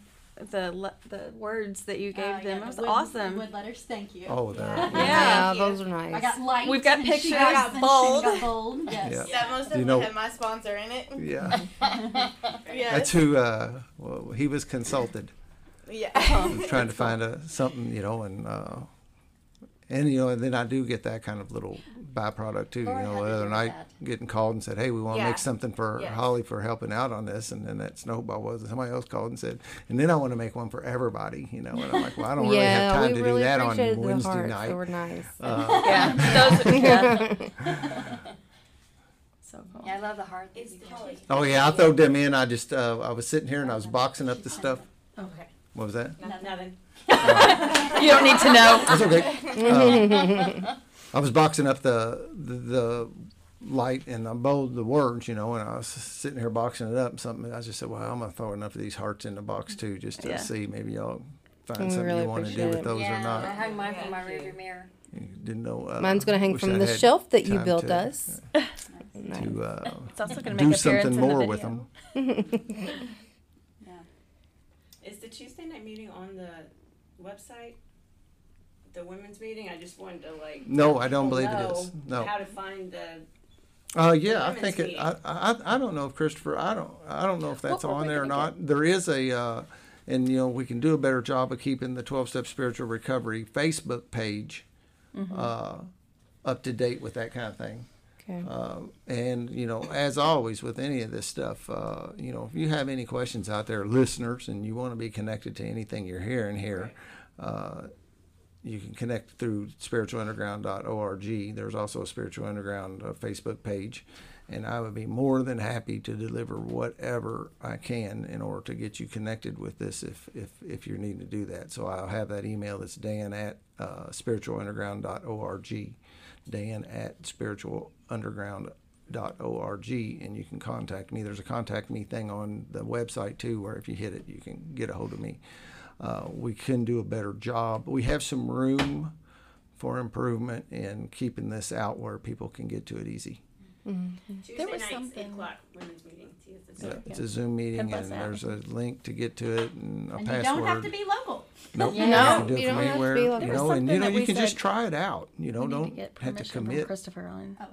the le- the words that you gave Uh, them yeah, it was wood- awesome. Wood letters, thank you. Oh, the, Yeah, Yeah. those are I nice. got light. We've got and she pictures, got and bold. Got bold. (laughs) Yes. Yeah. Yeah, most of Do you them know- have my sponsor in it. yeah. Yes. That's who. Uh, well, he was consulted. Yeah. He was (laughs) trying to find a something, you know, and uh, and you know, and then I do get that kind of little byproduct too. Laura you know, the other night that. getting called and said, "Hey, we want to Yeah. make something for Yes. Holly for helping out on this," and then that snowball was And somebody else called and said, "And then I want to make one for everybody," you know, and I'm like, "Well, I don't really have (laughs) time to really do that on appreciated the Wednesday hearts. night." They were nice. Uh, (laughs) yeah. Those, yeah. so cool. Yeah, I love the heart. It's you Holly. gave. oh yeah, I throw them in. I just uh, I was sitting here and I was boxing up the stuff. Okay. What was that? Nothing. (laughs) You don't need to know. That's okay. Um, I was boxing up the, the the light and I bold the words, you know, and I was sitting here boxing it up. And something I just said, "Well, I'm gonna throw enough of these hearts in the box too, just to Yeah. see maybe y'all find We something really you want to do appreciate with it. those yeah, or I not." hung mine from my rearview mirror. You didn't know. Uh, Mine's gonna hang wish from I the had shelf that you time built to- us. Nice. (laughs) To uh, It's also going to do make appearance something in more the with video. them. (laughs) Is the Tuesday night meeting on the website? The women's meeting? I just wanted to like. No, I don't people believe it is. know No. How to find the. Uh, yeah, I Women's think it. meeting. I, I I don't know if Christopher. I don't. I don't know if that's What were on we there or gonna not. There is a, uh, and you know we can do a better job of keeping the twelve step spiritual recovery Facebook page uh, up to date with that kind of thing. Okay. Uh, and you know, as always with any of this stuff, uh, you know, if you have any questions out there, listeners, and you want to be connected to anything you're hearing here, uh, you can connect through spiritualunderground.org. There's also a Spiritual Underground uh, Facebook page, and I would be more than happy to deliver whatever I can in order to get you connected with this if if, if you're needing to do that. So I'll have that email. It's Dan at uh, spiritualunderground.org. Dan at spiritualunderground.org, and you can contact me. There's a contact me thing on the website too, where if you hit it, you can get a hold of me. Uh, we can do a better job. We have some room for improvement in keeping this out where people can get to it easy. Tuesday was nights, something- 8 o'clock women's meeting. See if it's Yeah, it's a Zoom meeting, Help and out. there's a link to get to it and a And password. you don't have to be local. Nope, Yeah. you No, can do it you from don't have to anywhere. be You local. There was know, and you know you we can just try it out. You know, don't to have to permission from commit. Christopher on. Oh,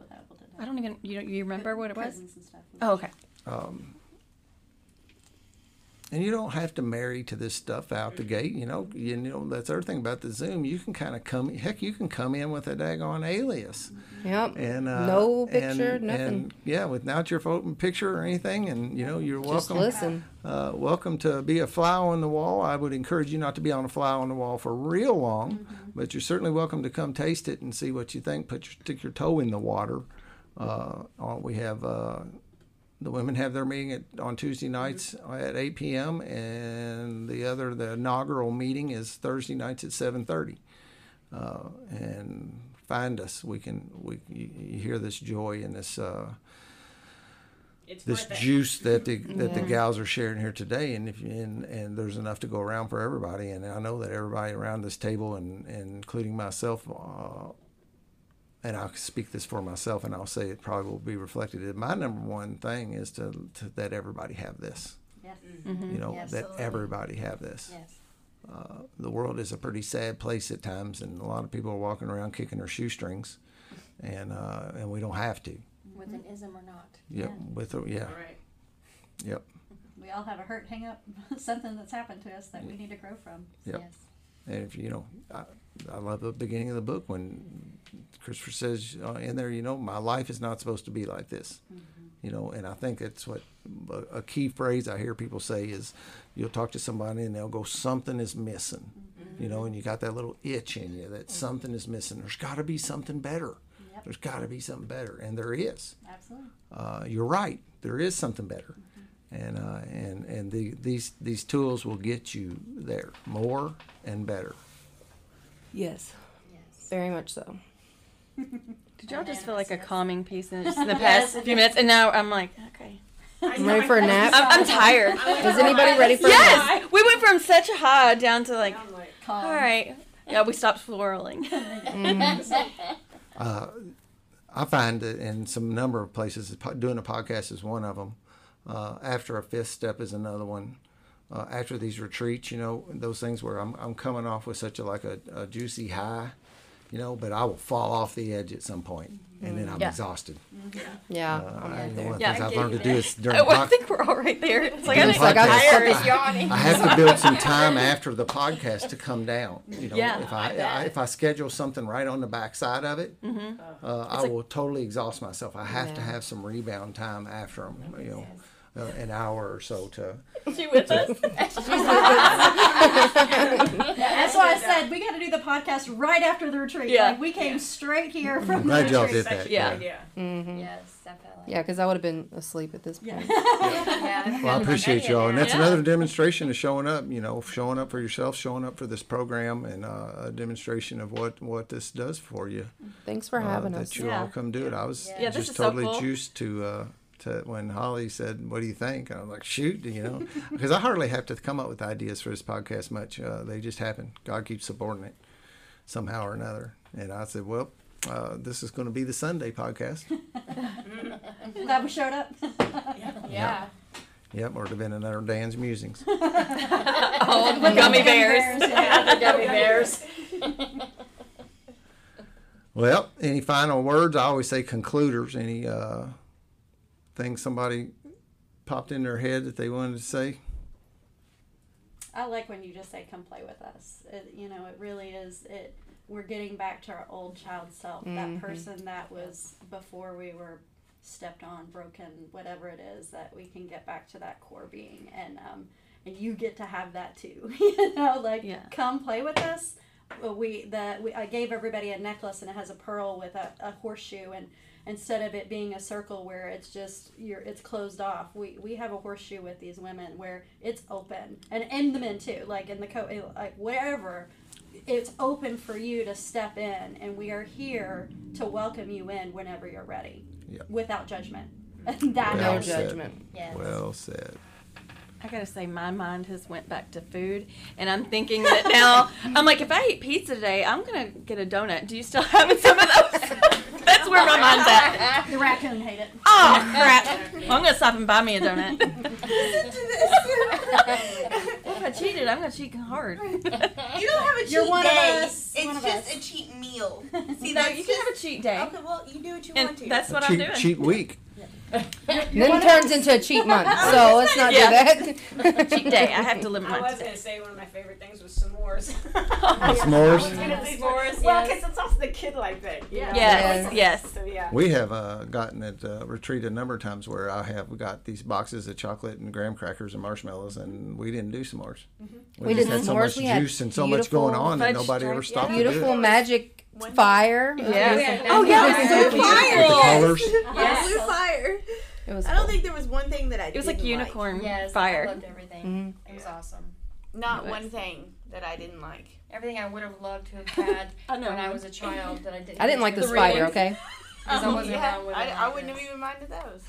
that will do that. I don't even. You don't. You remember what it was? Prisons and stuff. Oh, okay. and you don't have to marry to this stuff out the gate. You know, you know that's the other thing about the Zoom. You can kind of come. Heck, you can come in with a daggone alias. Yep. And uh, No picture, and- nothing. and, yeah, without your photo picture or anything, and you know you're Just welcome. listen. Uh, welcome to be a fly on the wall. I would encourage you not to be on a fly on the wall for real long, Mm-hmm. but you're certainly welcome to come taste it and see what you think. Put your stick your toe in the water. Uh, uh, we have uh, the women have their meeting at, on Tuesday nights at 8 p.m. and the other the inaugural meeting is Thursday nights at 7:30. Uh, and find us. We can we you, you hear this joy and this. Uh, It's this juice that the that the gals are sharing here today, and if and and there's enough to go around for everybody, and I know that everybody around this table, and, and including myself, uh, and I'll speak this for myself, and I'll say it probably will be reflected. In my number one thing is to, to that everybody have this, Yes. you know, Yeah, that everybody have this. Yes. Uh, the world is a pretty sad place at times, and a lot of people are walking around kicking their shoestrings, and uh, and we don't have to. With an ism or not. Yep, with a, yeah, All right. yep. We all have a hurt hang up, (laughs) something that's happened to us that we need to grow from. Yep. Yes. And if you know, I, I love the beginning of the book when Christopher says uh, in there, you know, my life is not supposed to be like this. You know, and I think that's what a, a key phrase I hear people say is, you'll talk to somebody and they'll go, something is missing. You know, and you got that little itch in you that something is missing. There's got to be something better. Yep. There's got to be something better, and there is. Absolutely. Uh, you're right. There is something better, and uh, and and the, these these tools will get you there more and better. Yes. Yes. Very much so. (laughs) Did y'all just feel like a calming piece in (laughs) just in the past few minutes? And now I'm like, okay. I know, Ready for a nap? I'm, I'm tired. I went Is anybody ready to for a nap? Yes, we went from such a high down to like, like, all right. Yeah, we stopped swirling. (laughs) Uh, I find that in some number of places, doing a podcast is one of them. Uh, after a fifth step is another one. Uh, after these retreats, you know, those things where I'm, I'm coming off with such a like a, a juicy high, you know, but I will fall off the edge at some point, and then I'm Yeah. exhausted. Yeah. Uh, I'm I, right one there. of the Yeah, things I I've learned to do there. is (laughs) during Oh, I pod- think we're all right there. It's like, I During think like, I just tired. stepped Yawning. I have to build some (laughs) time after the podcast to come down. You know, Yeah, if I, I if I schedule something right on the backside of it, uh, I like- will totally exhaust myself. I have to Yeah. have some rebound time after them. You know, uh, an hour or so to. She (laughs) with us? That's why I said we got to do the podcast right after the retreat. Yeah. Like we came straight here from I'm the glad y'all retreat. did that. Yeah. yeah. Mm-hmm. Yes, definitely. Yeah, because I would have been asleep at this point. (laughs) Yeah. Yeah. Well, I appreciate y'all, and that's Yeah. another demonstration of showing up. You know, showing up for yourself, showing up for this program, and uh, a demonstration of what what this does for you. Thanks for uh, having that us. you Yeah. all come do it. I was Yeah, this just is so totally cool. juiced to uh, to when Holly said, "What do you think?" And I was like, "Shoot," you know, (laughs) because I hardly have to come up with ideas for this podcast much. Uh, they just happen. God keeps supporting it somehow or another. And I said, "Well." Uh, this is going to be the Sunday podcast. (laughs) Glad we showed up. (laughs) Yeah. Yep, or to have been another Dan's musings. Oh, the gummy bears. Yeah, the gummy bears. Well, any final words? I always say concluders. Any uh, things somebody popped in their head that they wanted to say? I like when you just say, "Come play with us." It, you know, it really is. It we're getting back to our old child self, that person that was before we were stepped on, broken, whatever it is. That we can get back to that core being, and um, and you get to have that too. (laughs) you know, like Yeah. come play with us. We the we, I gave everybody a necklace and it has a pearl with a, a horseshoe and instead of it being a circle where it's just you're it's closed off we we have a horseshoe with these women where it's open and and the men too like in the co eh, like wherever it's open for you to step in and we are here to welcome you in whenever you're ready Yep. without judgment and (laughs) that Well No said. judgment. Yes. Well said. I gotta say, my mind has went back to food, and I'm thinking that now. I'm like, if I eat pizza today, I'm gonna get a donut. Do you still have some of those? (laughs) That's where my mind's at. the raccoon hate it Oh crap! Well, I'm gonna stop and buy me a donut. if I cheated, I'm gonna cheat hard. You don't have a cheat You're one of us, It's one of just us. a cheat meal. (laughs) See, no, you can just, have a cheat day, Okay, well, you do what you and want to. that's what I'm cheat, doing. cheat week. (laughs) then it turns into a cheat month. (laughs) So let's not Yeah. do that. (laughs) Cheat day. I have to limit I mine. was gonna say one of my favorite things was s'mores. S'mores? S'mores, Well, yes. because it's also the kid-like thing. you know? Yes, yes. So yeah. We have uh, gotten at uh, retreat a number of times where I have got these boxes of chocolate and graham crackers and marshmallows, and we didn't do s'mores. We just did had so s'mores. much We had juice and so much going beautiful on that fudge nobody ever stripe, stopped to Beautiful do it. magic fire. Yeah. Oh, yeah, With oh, the colors. Yes. Blue fire. It was I don't cool. think there was one thing that I It was like didn't unicorn Yes, I fire. loved everything. Mm-hmm. It was awesome. Not It one thing that I didn't like. Everything I would have loved to have had (laughs) I know. when I was a child that I didn't. I didn't like the spider. Okay. Because I (laughs) wasn't Yeah, around when I, it I wouldn't have even minded those.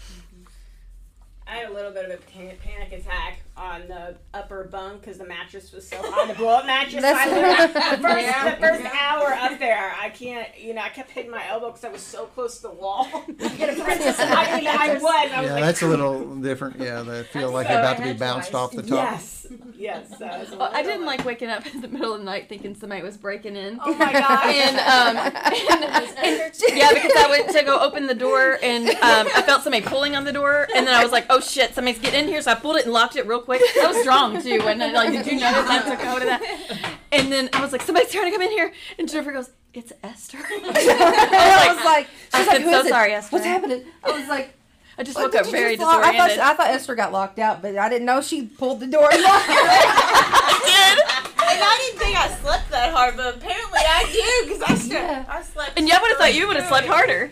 I had a little bit of a pan- panic attack on the upper bunk because the mattress was so high, the blow up mattress. So I That's- the first, Yeah. the first hour up there, I can't, you know, I kept hitting my elbow because I was so close to the wall. (laughs) Get a princess. I, mean, I (laughs) was. I was Yeah, like, that's a little different. Yeah, they (laughs) feel like they're about to be bounced off the top. Yes, yes. So I, Well, I didn't like, like waking up in the middle of the night thinking somebody was breaking in. Oh my god. And, um, and- yeah, because I went to go open the door and um, I felt somebody pulling on the door, and then I was like, "Oh shit, somebody's getting in here!" So I pulled it and locked it real quick. I was strong too, and then, like, did you notice I took note of that? And then I was like, "Somebody's trying to come in here," and Jennifer goes, "It's Esther." (laughs) I was like, I she's said, like, "Who "So is it? sorry, Esther." What's happening? I was like, I just what woke did up very just lock? I thought, disoriented. I thought Esther got locked out, but I didn't know she pulled the door and locked it. And I didn't think I slept that hard, but apparently I do because I, slept. Yeah. I slept. and yeah, I would have thought you would have slept harder.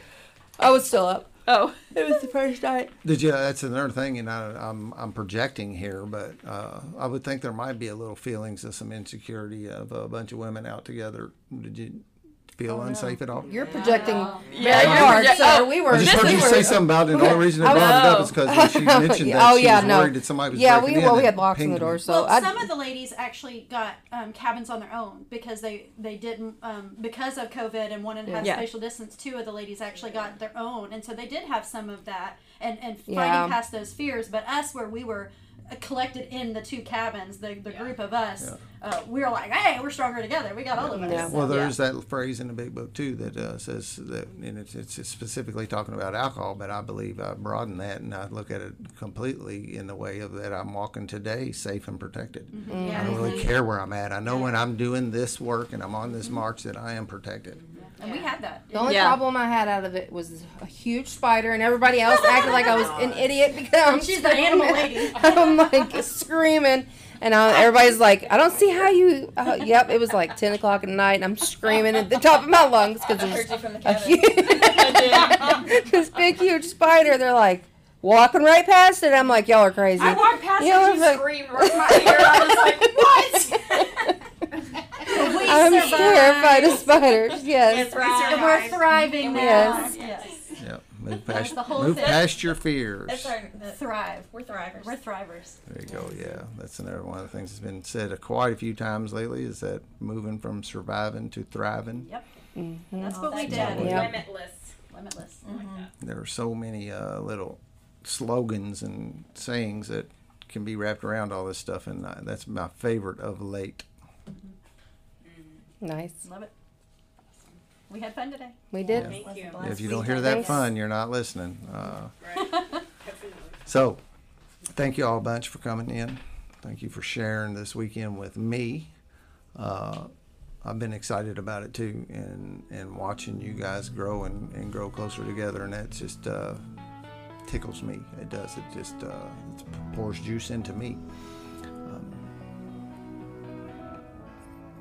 I was still up. Oh, (laughs) It was the first night. Did you? That's another thing, and I, I'm I'm projecting here, but uh, I would think there might be a little feelings of some insecurity of a bunch of women out together. Did you feel unsafe at all? You're projecting Yeah, very you're hard, project- sir. oh, we were. I just heard is you we say something about it. And the only reason I brought it up is because she (laughs) mentioned that Oh, she yeah, was no. worried that somebody was Yeah, breaking we in well, we had locks on the door, so well, some of the ladies actually got um, cabins on their own because they they didn't um, because of COVID and wanted to have Yeah. spatial distance. Two of the ladies actually got their own, and so they did have some of that and and fighting Yeah. past those fears. But us, where we were collected in the two cabins, the the group of us, uh, we were like, hey, we're stronger together. We got all of us. Yeah. Well, So, there's that phrase in the big book too that uh, says that, and it's, it's specifically talking about alcohol, but I believe I broaden that and I look at it completely in the way of that I'm walking today safe and protected. I don't really care where I'm at. I know when I'm doing this work and I'm on this march that I am protected. And we had that. the only Yeah. problem I had out of it was a huge spider, and everybody else acted like I was an (laughs) idiot because I'm She's the animal lady. (laughs) I'm like screaming, and I, everybody's like, "I don't see how you." Uh, yep, it was like ten o'clock at night, and I'm screaming at the top of my lungs because I there's you from the a huge, (laughs) this big huge spider. They're like walking right past it. I'm like, "Y'all are crazy." I walked past Yeah, and you like- screamed right in my ear. I was like, what? We I'm survived. terrified of spiders. Yes. And we're thriving now. Yes. Yes. Yeah, move past, the whole move thing. past your fears. That's our, the, Thrive. we're thrivers. We're thrivers. There you go. Yeah, that's another one of the things that's been said quite a few times lately. Is that moving from surviving to thriving? Yep. Mm-hmm. That's what we did. Yep. limitless. Limitless. There are so many uh, little slogans and sayings that can be wrapped around all this stuff, and uh, that's my favorite of late. Nice. Love it. We had fun today. We did. Thank you. If you don't hear that Thanks. fun, you're not listening. Uh, Definitely. so, thank you all a bunch for coming in. Thank you for sharing this weekend with me. Uh, I've been excited about it too, and and watching you guys grow and, and grow closer together, and that just uh, tickles me. It does. It just uh, it pours juice into me.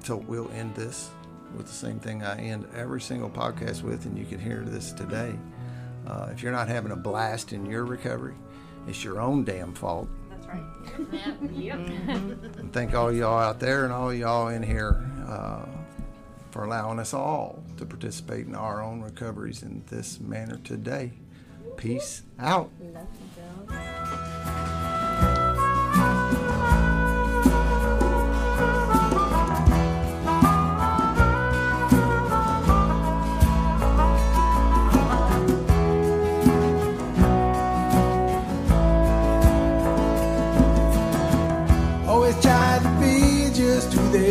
So we'll end this with the same thing I end every single podcast with, and you can hear this today. Uh, if you're not having a blast in your recovery, it's your own damn fault. That's right. Yep. And thank all y'all out there and all y'all in here uh, for allowing us all to participate in our own recoveries in this manner today. Peace out.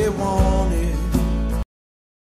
They want.